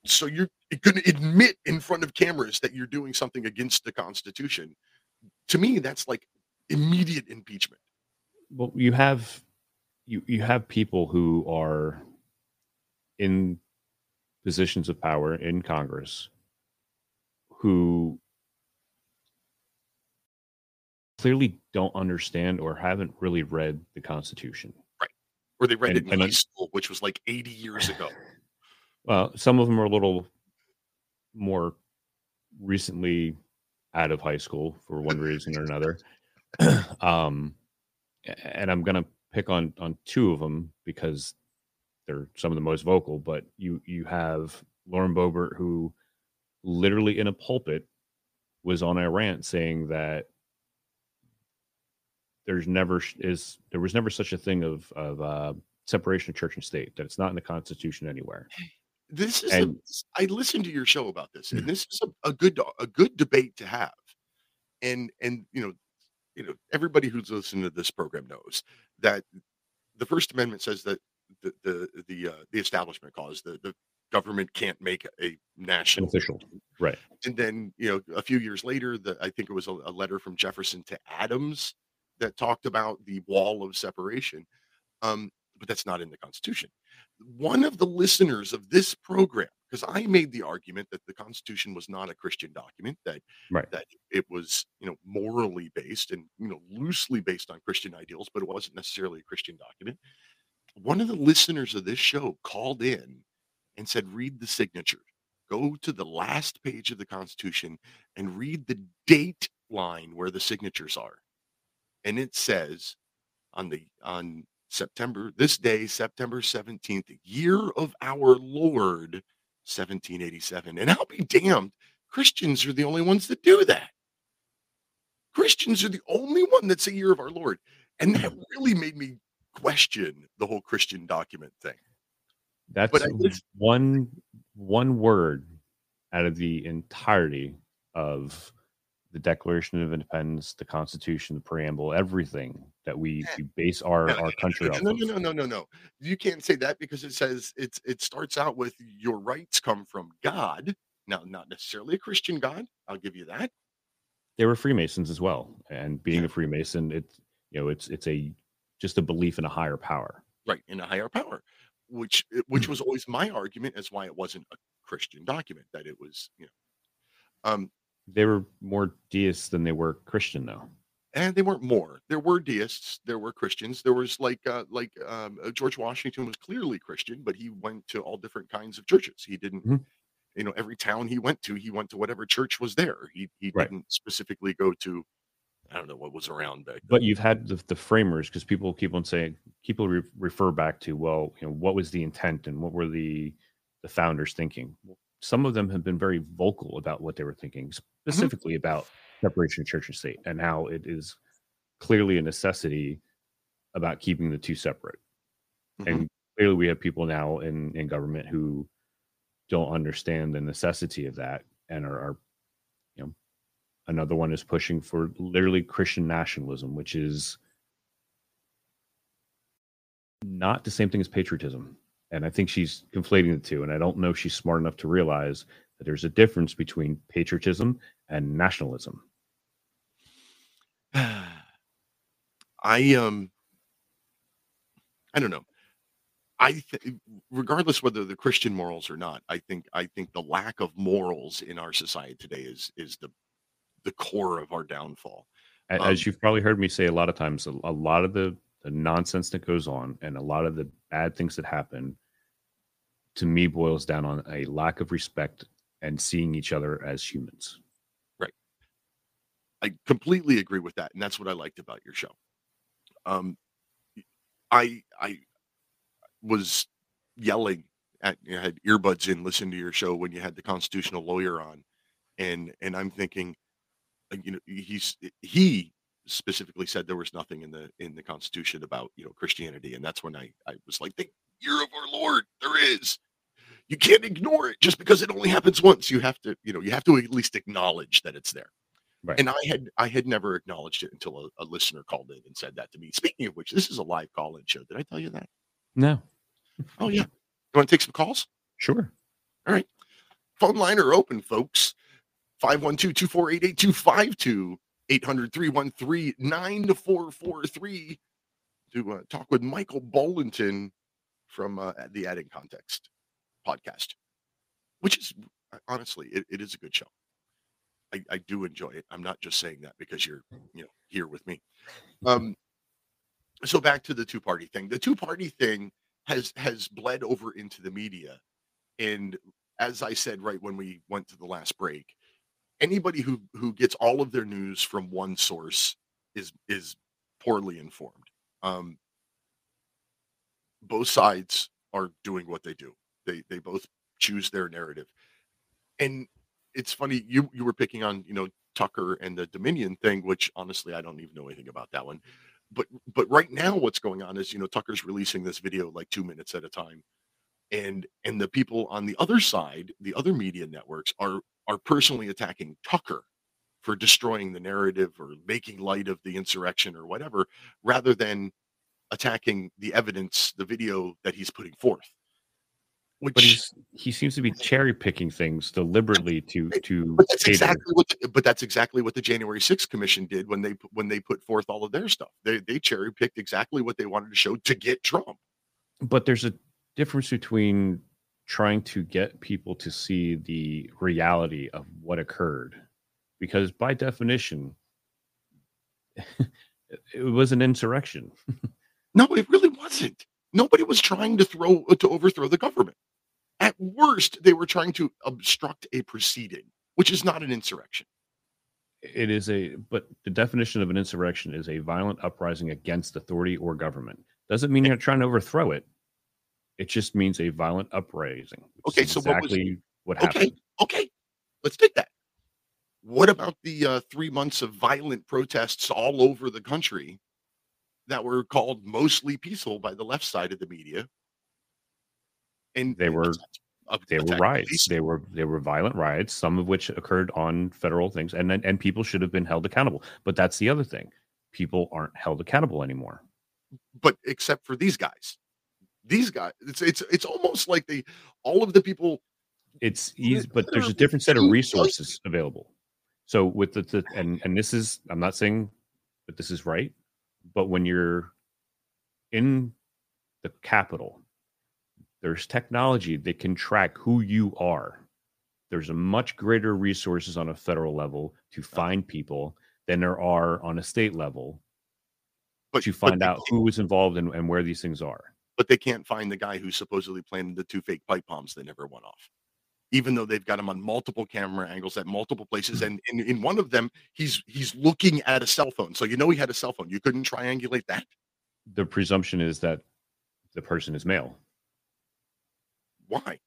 So you're going to admit in front of cameras that you're doing something against the Constitution. To me, that's like immediate impeachment. well you have you you have people who are in positions of power in congress who clearly don't understand or haven't really read the constitution Right. Or they read And- it in high school, which was like 80 years ago. well some of them are a little more recently out of high school for one reason or another um and i'm gonna pick on on two of them because they're some of the most vocal but you you have lauren boebert who literally in a pulpit was on a rant saying that there's never is there was never such a thing of of uh separation of church and state that it's not in the constitution anywhere This is And- a, I listened to your show about this, and this is a, a good a good debate to have. And and you know, you know, everybody who's listening to this program knows that the First Amendment says that the the the uh, the establishment clause, the the government can't make a national official right. And then you know a few years later the i think it was a, a letter from jefferson to adams that talked about the wall of separation um but that's not in the constitution. One of the listeners of this program because i made the argument that the constitution was not a christian document that right. that it was you know morally based and you know loosely based on christian ideals but it wasn't necessarily a christian document. One of the listeners of this show called in and said read the signature. Go to the last page of the constitution and read the date line where the signatures are. And it says on the on september this day september 17th year of our lord 1787 and i'll be damned christians are the only ones that do that. Christians are the only one that's a year of our lord. And that hmm. really made me question the whole christian document thing That's But I just- one one word out of the entirety of the Declaration of Independence, the Constitution, the preamble, everything that we, eh. we base our, No, our country no, off no, no, no, no, no, no. You can't say that because it says it's it starts out with your rights come from God. Now, not necessarily a Christian God. I'll give you that. They were Freemasons as well, and being a Freemason, it's you know it's it's a just a belief in a higher power. Right, in a higher power, which which was always my argument as why it wasn't a Christian document. That it was, you know, um, They were more deists than they were Christian, though. and they weren't more. There were deists, there were Christians. There was like uh, like um, uh, George Washington was clearly Christian, but he went to all different kinds of churches. He didn't, Mhm. you know, every town he went to, he went to whatever church was there. He he Right. didn't specifically go to, I don't know what was around back then. But you've had the, the framers because people keep on saying people re- refer back to well, you know, what was the intent and what were the the founders thinking? Some of them have been very vocal about what they were thinking, mm-hmm. specifically about separation of church and state and how it is clearly a necessity about keeping the two separate. And mm-hmm. clearly, we have people now in in government who don't understand the necessity of that and are, are another one is pushing for literally christian nationalism which is not the same thing as patriotism And I think she's conflating the two. And I don't know if she's smart enough to realize that there's a difference between patriotism and nationalism. I um I don't know. I th- regardless whether the Christian morals or not, I think I think the lack of morals in our society today is is the the core of our downfall. Um, As you've probably heard me say a lot of times, a, a lot of the, the nonsense that goes on and a lot of the bad things that happen to me boils down on a lack of respect and seeing each other as humans. Right. I completely agree with that, and that's what I liked about your show. Um, I I was yelling at you know, had earbuds in, listening to your show when you had the constitutional lawyer on, and and I'm thinking, Uh, you know, he's he specifically said there was nothing in the in the Constitution about you know Christianity, and that's when I I was like, the year of our Lord, there is. You can't ignore it just because it only happens once. You have to, you know, you have to at least acknowledge that it's there. Right. And I had I had never acknowledged it until a, a listener called in and said that to me. Speaking of which, this is a live call-in show. Did I tell you that? No. Oh yeah. You want to take some calls? Sure. All right. Phone line are open, folks. 512-248-8252, 800-313-9443 to uh, talk with Michael Bolinton from uh, the Adding Context podcast, which is honestly, it, it is a good show. I, I do enjoy it. I'm not just saying that because you're, you know, here with me. Um, so back to the two party thing. The two party thing has has bled over into the media, and as I said right when we went to the last break, anybody who who gets all of their news from one source is is poorly informed. Um, both sides are doing what they do. They they both choose their narrative, and it's funny you you were picking on you know Tucker and the Dominion thing, which honestly I don't even know anything about that one. But but right now what's going on is you know Tucker's releasing this video like two minutes at a time, and and the people on the other side, the other media networks are are personally attacking Tucker for destroying the narrative or making light of the insurrection or whatever, rather than attacking the evidence, the video that he's putting forth. but he's, he seems to be cherry picking things deliberately to to But that's exactly what. The, but that's exactly what the January 6th Commission did when they when they put forth all of their stuff. They they cherry picked exactly what they wanted to show to get Trump. but there's a difference between trying to get people to see the reality of what occurred because by definition it was an insurrection No, it really wasn't. Nobody was trying to throw to overthrow the government. At worst, they were trying to obstruct a proceeding, which is not an insurrection. it is a but the definition of an insurrection is a violent uprising against authority or government doesn't mean eh you're trying to overthrow it it just means a violent uprising Okay, so what was- exactly what happened Okay, okay, let's take that. What about the uh, three months of violent protests all over the country that were called mostly peaceful by the left side of the media? And they were of they were riots police. they were they were violent riots some of which occurred on federal things and then and people should have been held accountable but that's the other thing people aren't held accountable anymore but except for these guys, these guys, it's it's it's almost like they all of the people. it's easy but there's a different set of resources available. So with the, the and and this is i'm not saying that this is right but when you're in the capital there's technology that can track who you are. There's a much greater resources on a federal level to find people than there are on a state level But- to find they out who is involved and, and where these things are but they can't find the guy who supposedly planted the two fake pipe bombs that never went off even though they've got him on multiple camera angles at multiple places mm-hmm. and in, in one of them he's he's looking at a cell phone. So you know he had a cell phone. You couldn't triangulate that? The presumption is that the person is male. Why?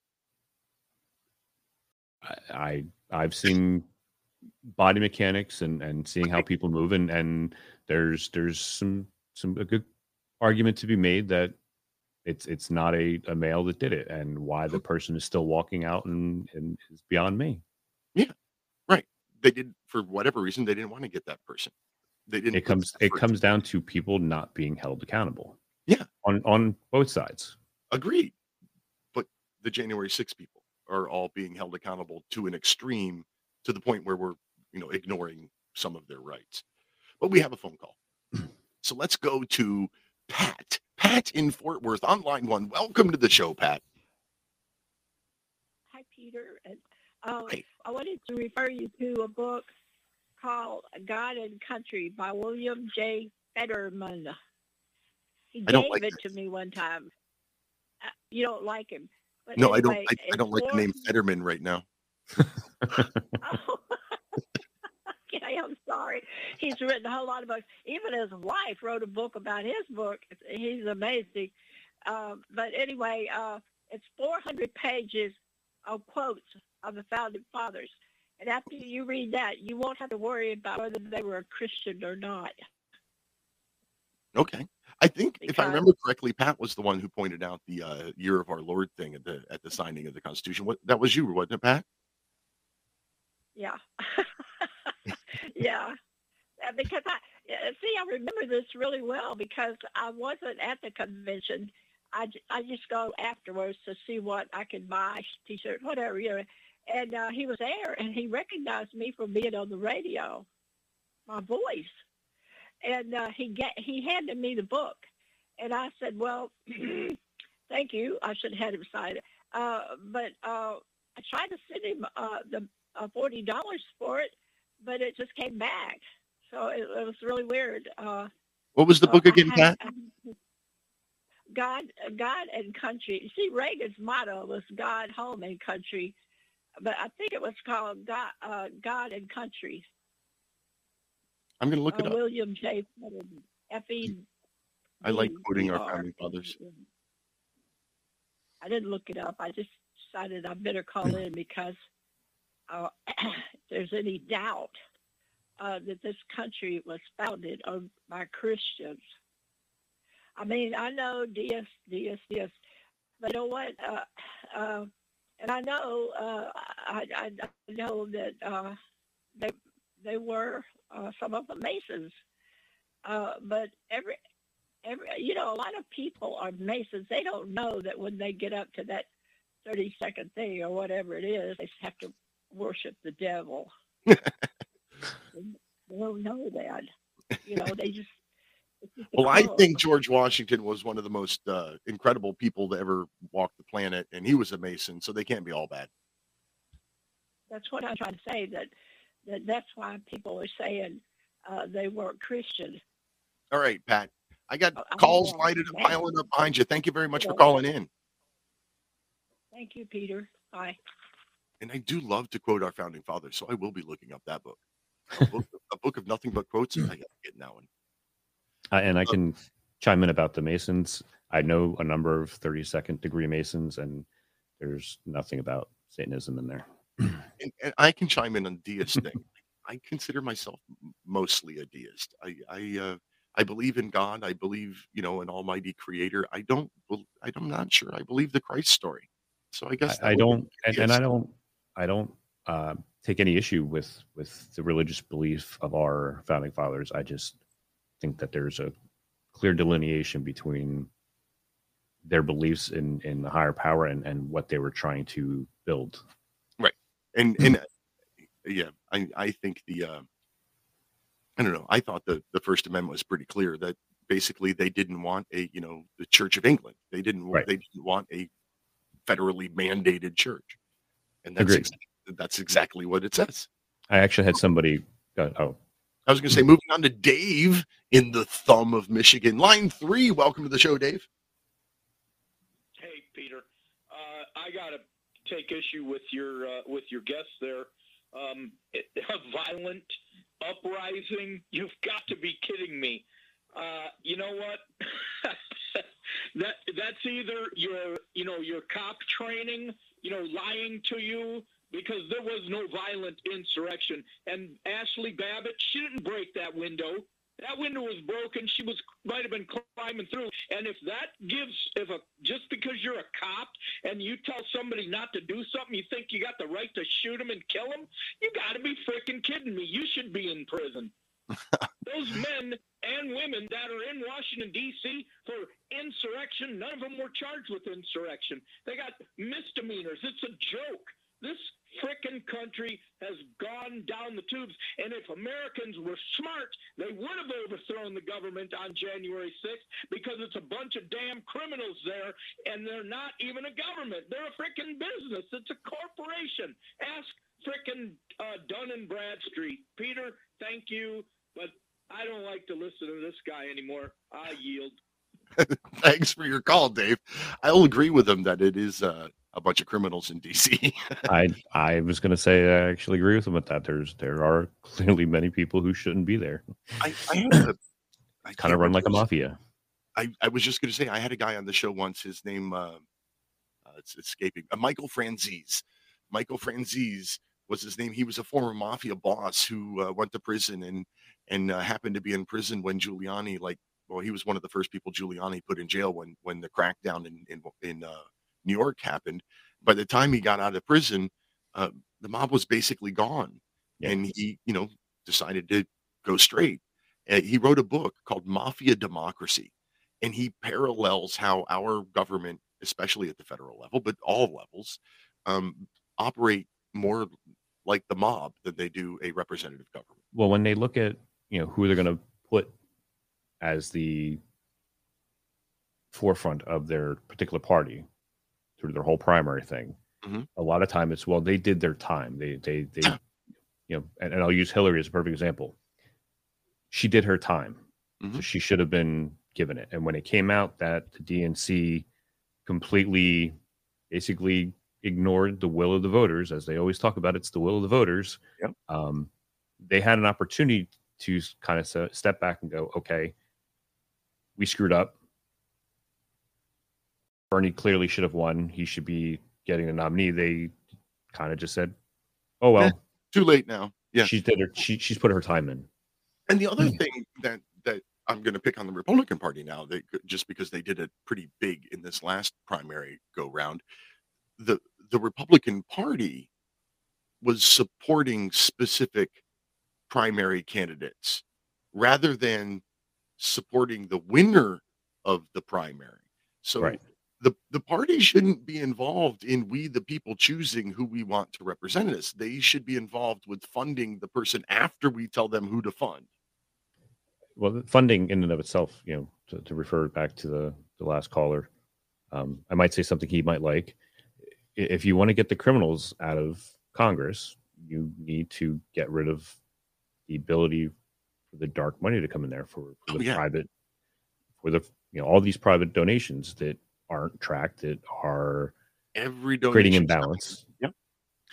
I, I I've seen body mechanics and and seeing how people move and and there's there's some some a good argument to be made that it's it's not a, a male that did it and why the person is still walking out and and is beyond me Yeah, right they did for whatever reason they didn't want to get that person they didn't it comes it comes down to people not being held accountable Yeah. on on both sides agreed But the January 6 people are all being held accountable to an extreme to the point where we're, you know, ignoring some of their rights. But we have a phone call. so let's go to Pat. Pat in Fort Worth on line one. Welcome to the show, Pat. Hi, Peter. Um, I wanted to refer you to a book called God and Country by William J. Fetterman. He I gave like it to me one time. Uh, You don't like him. No, I don't. I, I don't like the name Fetterman right now. Okay, I'm sorry. He's written a whole lot of books. Even his wife wrote a book about his book. He's amazing. Um, but anyway, uh, it's 400 pages of quotes of the founding fathers. And after you read that, you won't have to worry about whether they were a Christian or not. Okay. I think if I remember correctly, Pat was the one who pointed out the uh, year of our Lord thing at the at the signing of the Constitution. What that was you, wasn't it, Pat? Yeah. yeah. Uh, Because I uh, see, I remember this really well because I wasn't at the convention. I, I just go afterwards to see what I can buy, T-shirt, whatever, you know. And uh, he was there, and he recognized me from being on the radio, my voice. And uh, he get he handed me the book, and I said, "Well, thank you. I should have had him sign it." Uh, but uh, I tried to send him uh, the uh, forty dollars for it, but it just came back. So it, it was really weird. Uh, What was the so book again, Pat? God, God and country. You see, Reagan's motto was God, home, and country, but I think it was called God, uh, God and country. I'm going to look uh, it up. William J. Fetterman, I like quoting our founding fathers. I didn't look it up. I just decided I better call in because uh, there's any doubt uh, that this country was founded on by Christians. I mean, I know deists, deists, deists, but you know what? Uh, uh, and I know, uh, I, I, know that uh, they they were uh, some of the Masons, uh, but every every you know a lot of people are Masons. They don't know that when they get up to that thirty second thing or whatever it is, they have to worship the devil. they don't know that. You know, they just. just Well, I think George Washington was one of the most uh, incredible people to ever walk the planet, and he was a Mason, so they can't be all bad. That's what I'm trying to say. That, that that's why people are saying uh, they weren't Christian. All right, Pat. I got I calls lighted up, piling up behind you. Thank you very much for calling in. Thank you, Peter. Bye. And I do love to quote our founding fathers, so I will be looking up that book. A book, a book of nothing but quotes. I got to get that one. Uh, and I can chime in about the Masons. I know a number of 32nd degree Masons, and there's nothing about Satanism in there. And, and I can chime in on deist thing. I consider myself mostly a deist. I I uh, I believe in God. I believe you know an Almighty Creator. I don't. I'm not sure. I believe the Christ story. So I guess I, I don't, and, and I don't, I don't uh, take any issue with with the religious belief of our founding fathers. I just think that there's a clear delineation between their beliefs in in the higher power and and what they were trying to build. Right. And and yeah, I I think the uh I don't know. I thought the the First Amendment was pretty clear that basically they didn't want a you know the Church of England. They didn't want Right. they didn't want a federally mandated church, and that's Agreed. ex- that's exactly what it says. I actually had somebody. Uh, oh, I was going to say, moving on to Dave in the thumb of Michigan, line three. Welcome to the show, Dave. Hey, Peter. Uh, I got to take issue with your uh, with your guest there. Um, it, a violent uprising. You've got to be kidding me. Uh, you know what? that that's either your you know your cop training, you know, lying to you because there was no violent insurrection. And Ashley Babbitt, she didn't break that window. That window was broken. She was might have been climbing through. And if that gives, if a just because you're a cop and you tell somebody not to do something, you think you got the right to shoot them and kill them? You got to be freaking kidding me. You should be in prison. Those men and women that are in Washington, D.C. for insurrection, none of them were charged with insurrection. They got misdemeanors. It's a joke. This frickin' country has gone down the tubes. And if Americans were smart, they would have overthrown the government on January 6th because it's a bunch of damn criminals there and they're not even a government. They're a frickin' business. It's a corporation. Ask frickin' uh, and Bradstreet. Peter, thank you, but I don't like to listen to this guy anymore. I yield. Thanks for your call, Dave. I'll agree with him that it is uh, a bunch of criminals in DC. I I was going to say I actually agree with him with that. There's there are clearly many people who shouldn't be there. I, I had a, I kind of run like a mafia. I, I was just going to say I had a guy on the show once. His name uh, uh, it's escaping. Uh, Michael Franzese. Michael Franzese was his name. He was a former mafia boss who uh, went to prison and and uh, happened to be in prison when Giuliani like well he was one of the first people Giuliani put in jail when when the crackdown in in, in uh, New York happened. By the time he got out of prison, uh, the mob was basically gone, and he you know decided to go straight. Uh, he wrote a book called Mafia Democracy and he parallels how our government, especially at the federal level, but all levels, um, operate more like the mob than they do a representative government. Well, when they look at you know who they're going to put as the forefront of their particular party through their whole primary thing, Mhm. a lot of time it's well they did their time. They they they you know, and, and I'll use Hillary as a perfect example. She did her time, so she should have been given it. And when it came out that the DNC completely, basically ignored the will of the voters, as they always talk about, it's the will of the voters. Yep. Um, they had an opportunity to kind of step back and go, okay, we screwed up. Bernie clearly should have won. He should be getting a nominee. They kind of just said, "Oh well, Eh, too late now." Yeah, she did her. She she's put her time in. And the other Hmm. thing that that I'm going to pick on the Republican Party now, they just because they did it pretty big in this last primary go round, the the Republican Party was supporting specific primary candidates rather than supporting the winner of the primary. So Right. the the party shouldn't be involved in we the people choosing who we want to represent us. They should be involved with funding the person after we tell them who to fund. well funding in and of itself you know to, to refer back to the the last caller um, i might say something he might like if you want to get the criminals out of congress you need to get rid of the ability for the dark money to come in there for, for Oh, the yeah. private for the you know all these private donations that aren't tracked that are Every creating imbalance Yep.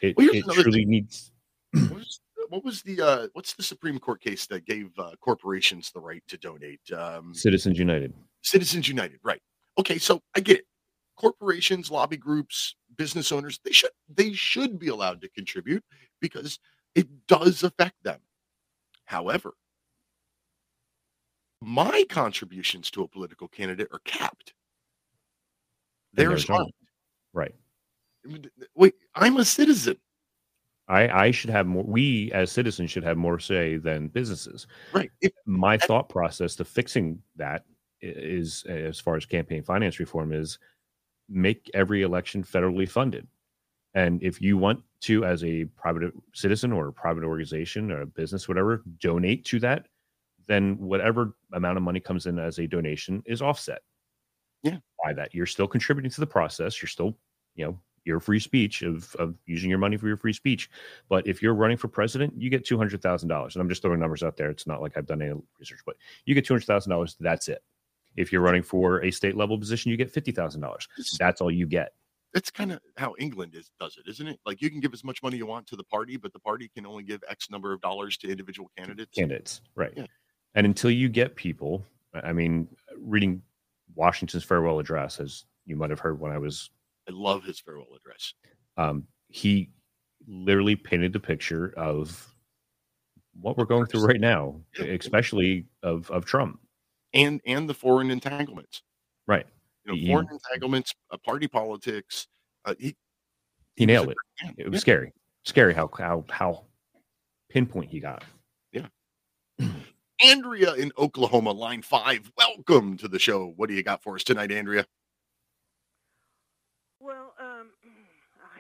it, Well, it truly thing. needs what was, what was the uh, what's the Supreme Court case that gave uh, corporations the right to donate? Um, citizens united Citizens United, right? Okay, so I get it. Corporations, lobby groups, business owners, they should they should be allowed to contribute because it does affect them. However, my contributions to a political candidate are capped. Theirs theirs aren't. right Wait, I'm a citizen. I, I should have more. We as citizens should have more say than businesses. Right. If, My thought process to fixing that is, as far as campaign finance reform, is make every election federally funded. And if you want to, as a private citizen or a private organization or a business, whatever, donate to that, then whatever amount of money comes in as a donation is offset. Yeah. By that, you're still contributing to the process. You're still, you know, your free speech of of using your money for your free speech. But if you're running for president, you get two hundred thousand dollars. And I'm just throwing numbers out there. It's not like I've done any research, but you get two hundred thousand dollars. That's it. If you're running for a state level position, you get fifty thousand dollars. That's all you get. That's kind of how England is does it, isn't it? Like you can give as much money you want to the party, but the party can only give X number of dollars to individual candidates. candidates right Yeah. and until you get people i mean reading washington's farewell address as you might have heard when i was I love his farewell address. um, he literally painted the picture of what we're going through right now especially of of trump And and the foreign entanglements. right You know, He- foreign entanglements, uh, party politics. Uh, he he was nailed it man. it was Yeah. scary scary how how how pinpoint he got Yeah. Andrea in Oklahoma, line five. Welcome to the show. What do you got for us tonight, Andrea? Well, um,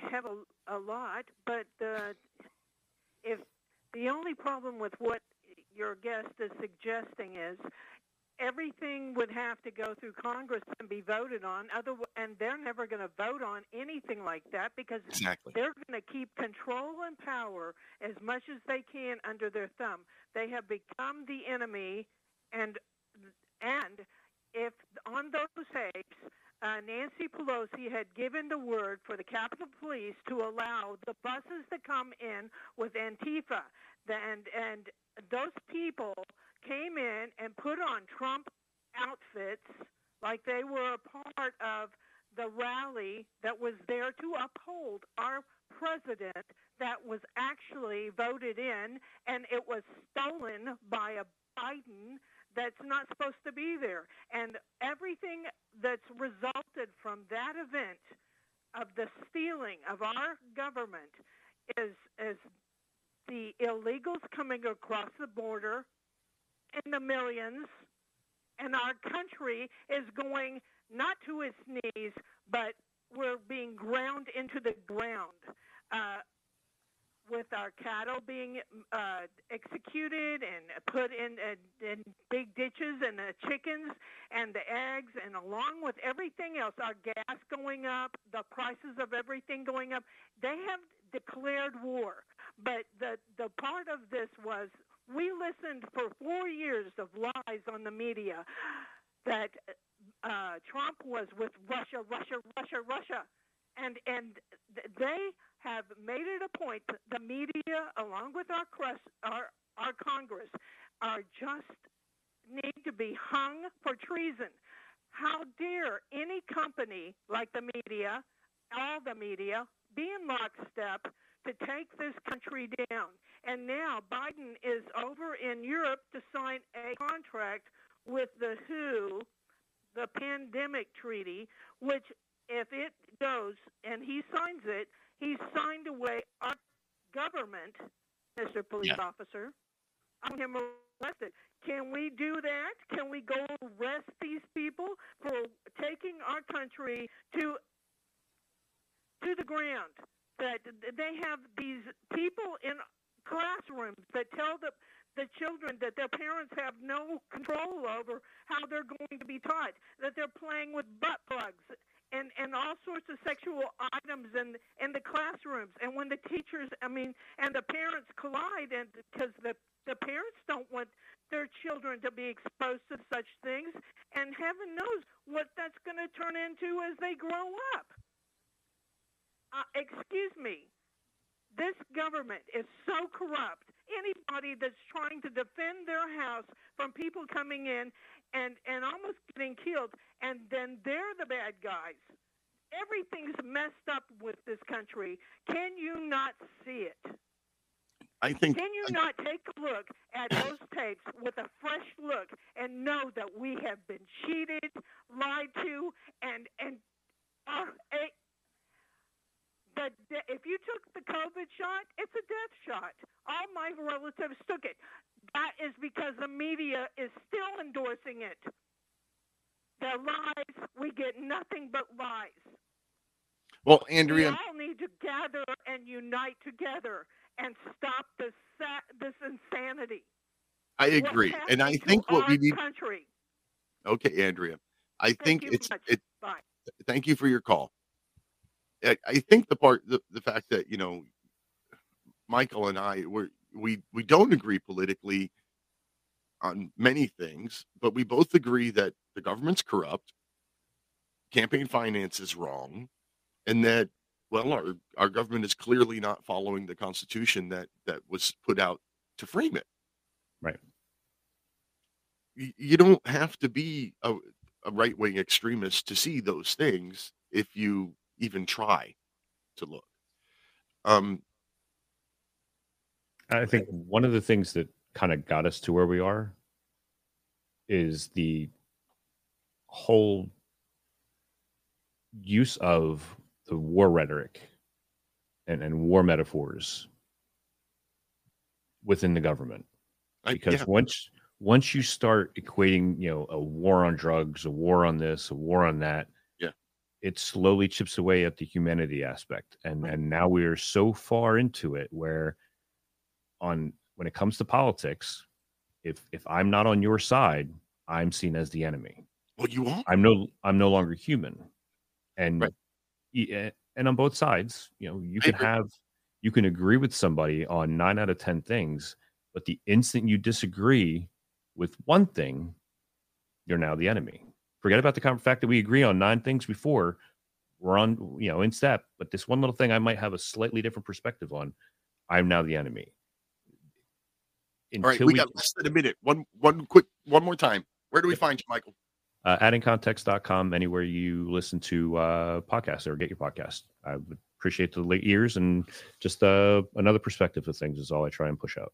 I have a, a lot, but uh, if the only problem with what your guest is suggesting is everything would have to go through Congress and be voted on, other and they're never going to vote on anything like that because Exactly. they're going to keep control and power as much as they can under their thumb. They have become the enemy, and and if on those tapes uh, Nancy Pelosi had given the word for the Capitol Police to allow the buses to come in with Antifa, and and those people came in and put on Trump outfits like they were a part of the rally that was there to uphold our president that was actually voted in and it was stolen by a Biden that's not supposed to be there. And everything that's resulted from that event of the stealing of our government is is the illegals coming across the border in the millions, and our country is going not to its knees, but we're being ground into the ground. Uh, with our cattle being uh, executed and put in, uh, in big ditches, and the chickens and the eggs, and along with everything else, our gas going up, the prices of everything going up, they have declared war. But the the part of this was we listened for four years of lies on the media that uh, Trump was with Russia, Russia, Russia, Russia, and and they have made it a point. The media, along with our crest, our our Congress, are just need to be hung for treason. How dare any company like the media, all the media, be in lockstep to take this country down? And now Biden is over in Europe to sign a contract with the WHO, the pandemic treaty, which if it goes and he signs it, he signed away our government, Mr. Police Yeah. Officer. I'm him arrested. Can we do that? Can we go arrest these people for taking our country to to the ground? That they have these people in classrooms that tell the the children that their parents have no control over how they're going to be taught, that they're playing with butt plugs and, and all sorts of sexual items in in the classrooms. And when the teachers, I mean, and the parents collide, and because the the parents don't want their children to be exposed to such things, and heaven knows what that's going to turn into as they grow up. Uh, excuse me, this government is so corrupt. Anybody that's trying to defend their house from people coming in and, and almost getting killed, and then they're the bad guys. Everything's messed up with this country. Can you not see it? I think Can you not take a look at those tapes with a fresh look and know that we have been cheated, lied to, and and uh, the, if you took the COVID shot, it's a death shot. All my relatives took it. That is because the media is still endorsing it. They're lies. We get nothing but lies. Well, Andrea, We all need to gather and unite together and stop this sa- this insanity. I agree, and I think what we need. country. Okay, Andrea, I think you it's it. Thank you for your call. I, I think the part, the, the fact that you know, Michael and I, we we we don't agree politically on many things, but we both agree that the government's corrupt, campaign finance is wrong, and that well, our our government is clearly not following the Constitution that that was put out to frame it. Right. You, you don't have to be a, a right wing extremist to see those things if you even try to look. Um, I think one of the things that kind of got us to where we are is the whole use of the war rhetoric and, and war metaphors within the government. I- Because yeah. once once you start equating, you know, a war on drugs, a war on this, a war on that. It slowly chips away at the humanity aspect. And and now we are so far into it where on when it comes to politics, if if I'm not on your side, I'm seen as the enemy. Well, you are. I'm no I'm no longer human. And yeah, and on both sides, you know, you can have you can agree with somebody on 9 out of 10 things, but the instant you disagree with one thing, you're now the enemy. Forget about the fact that we agree on nine things before we're on, you know, in step, but this one little thing I might have a slightly different perspective on, I'm now the enemy. All right, we, got less than a minute. One one quick one more time. Where do we find you, Michael? uh, addingcontext.com anywhere you listen to uh, podcasts or get your podcast. I would appreciate the late ears and just uh, another perspective of things is all I try and push out.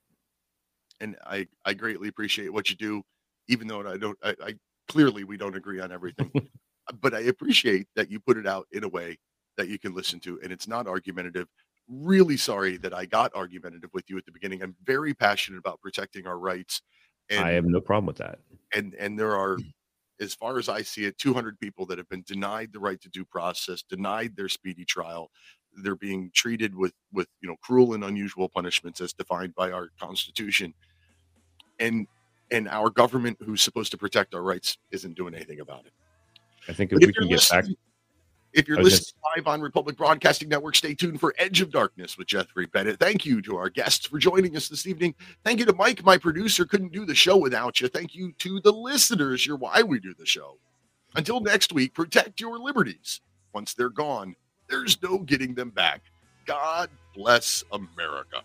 And I I greatly appreciate what you do, even though I don't. I, I clearly we don't agree on everything, but I appreciate that you put it out in a way that you can listen to, and it's not argumentative. Really sorry that I got argumentative with you at the beginning. I'm very passionate about protecting our rights. And I have no problem with that. and and there are as far as i see it 200 people that have been denied the right to due process denied their speedy trial they're being treated with with you know cruel and unusual punishments as defined by our constitution and and our government who's supposed to protect our rights isn't doing anything about it I think if But we can get back, if you're listening live on Republic Broadcasting Network, stay tuned for Edge of Darkness with Jeffrey Bennett. Thank you to our guests for joining us this evening. Thank you to Mike, my producer. Couldn't do the show without you. Thank you to the listeners. You're why we do the show. Until next week, protect your liberties. Once they're gone, there's no getting them back. God bless America.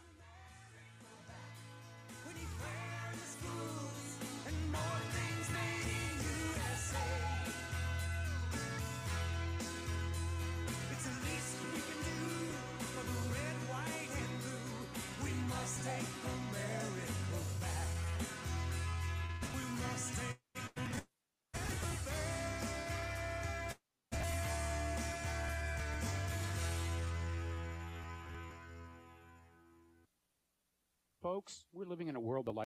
Folks, we're living in a world of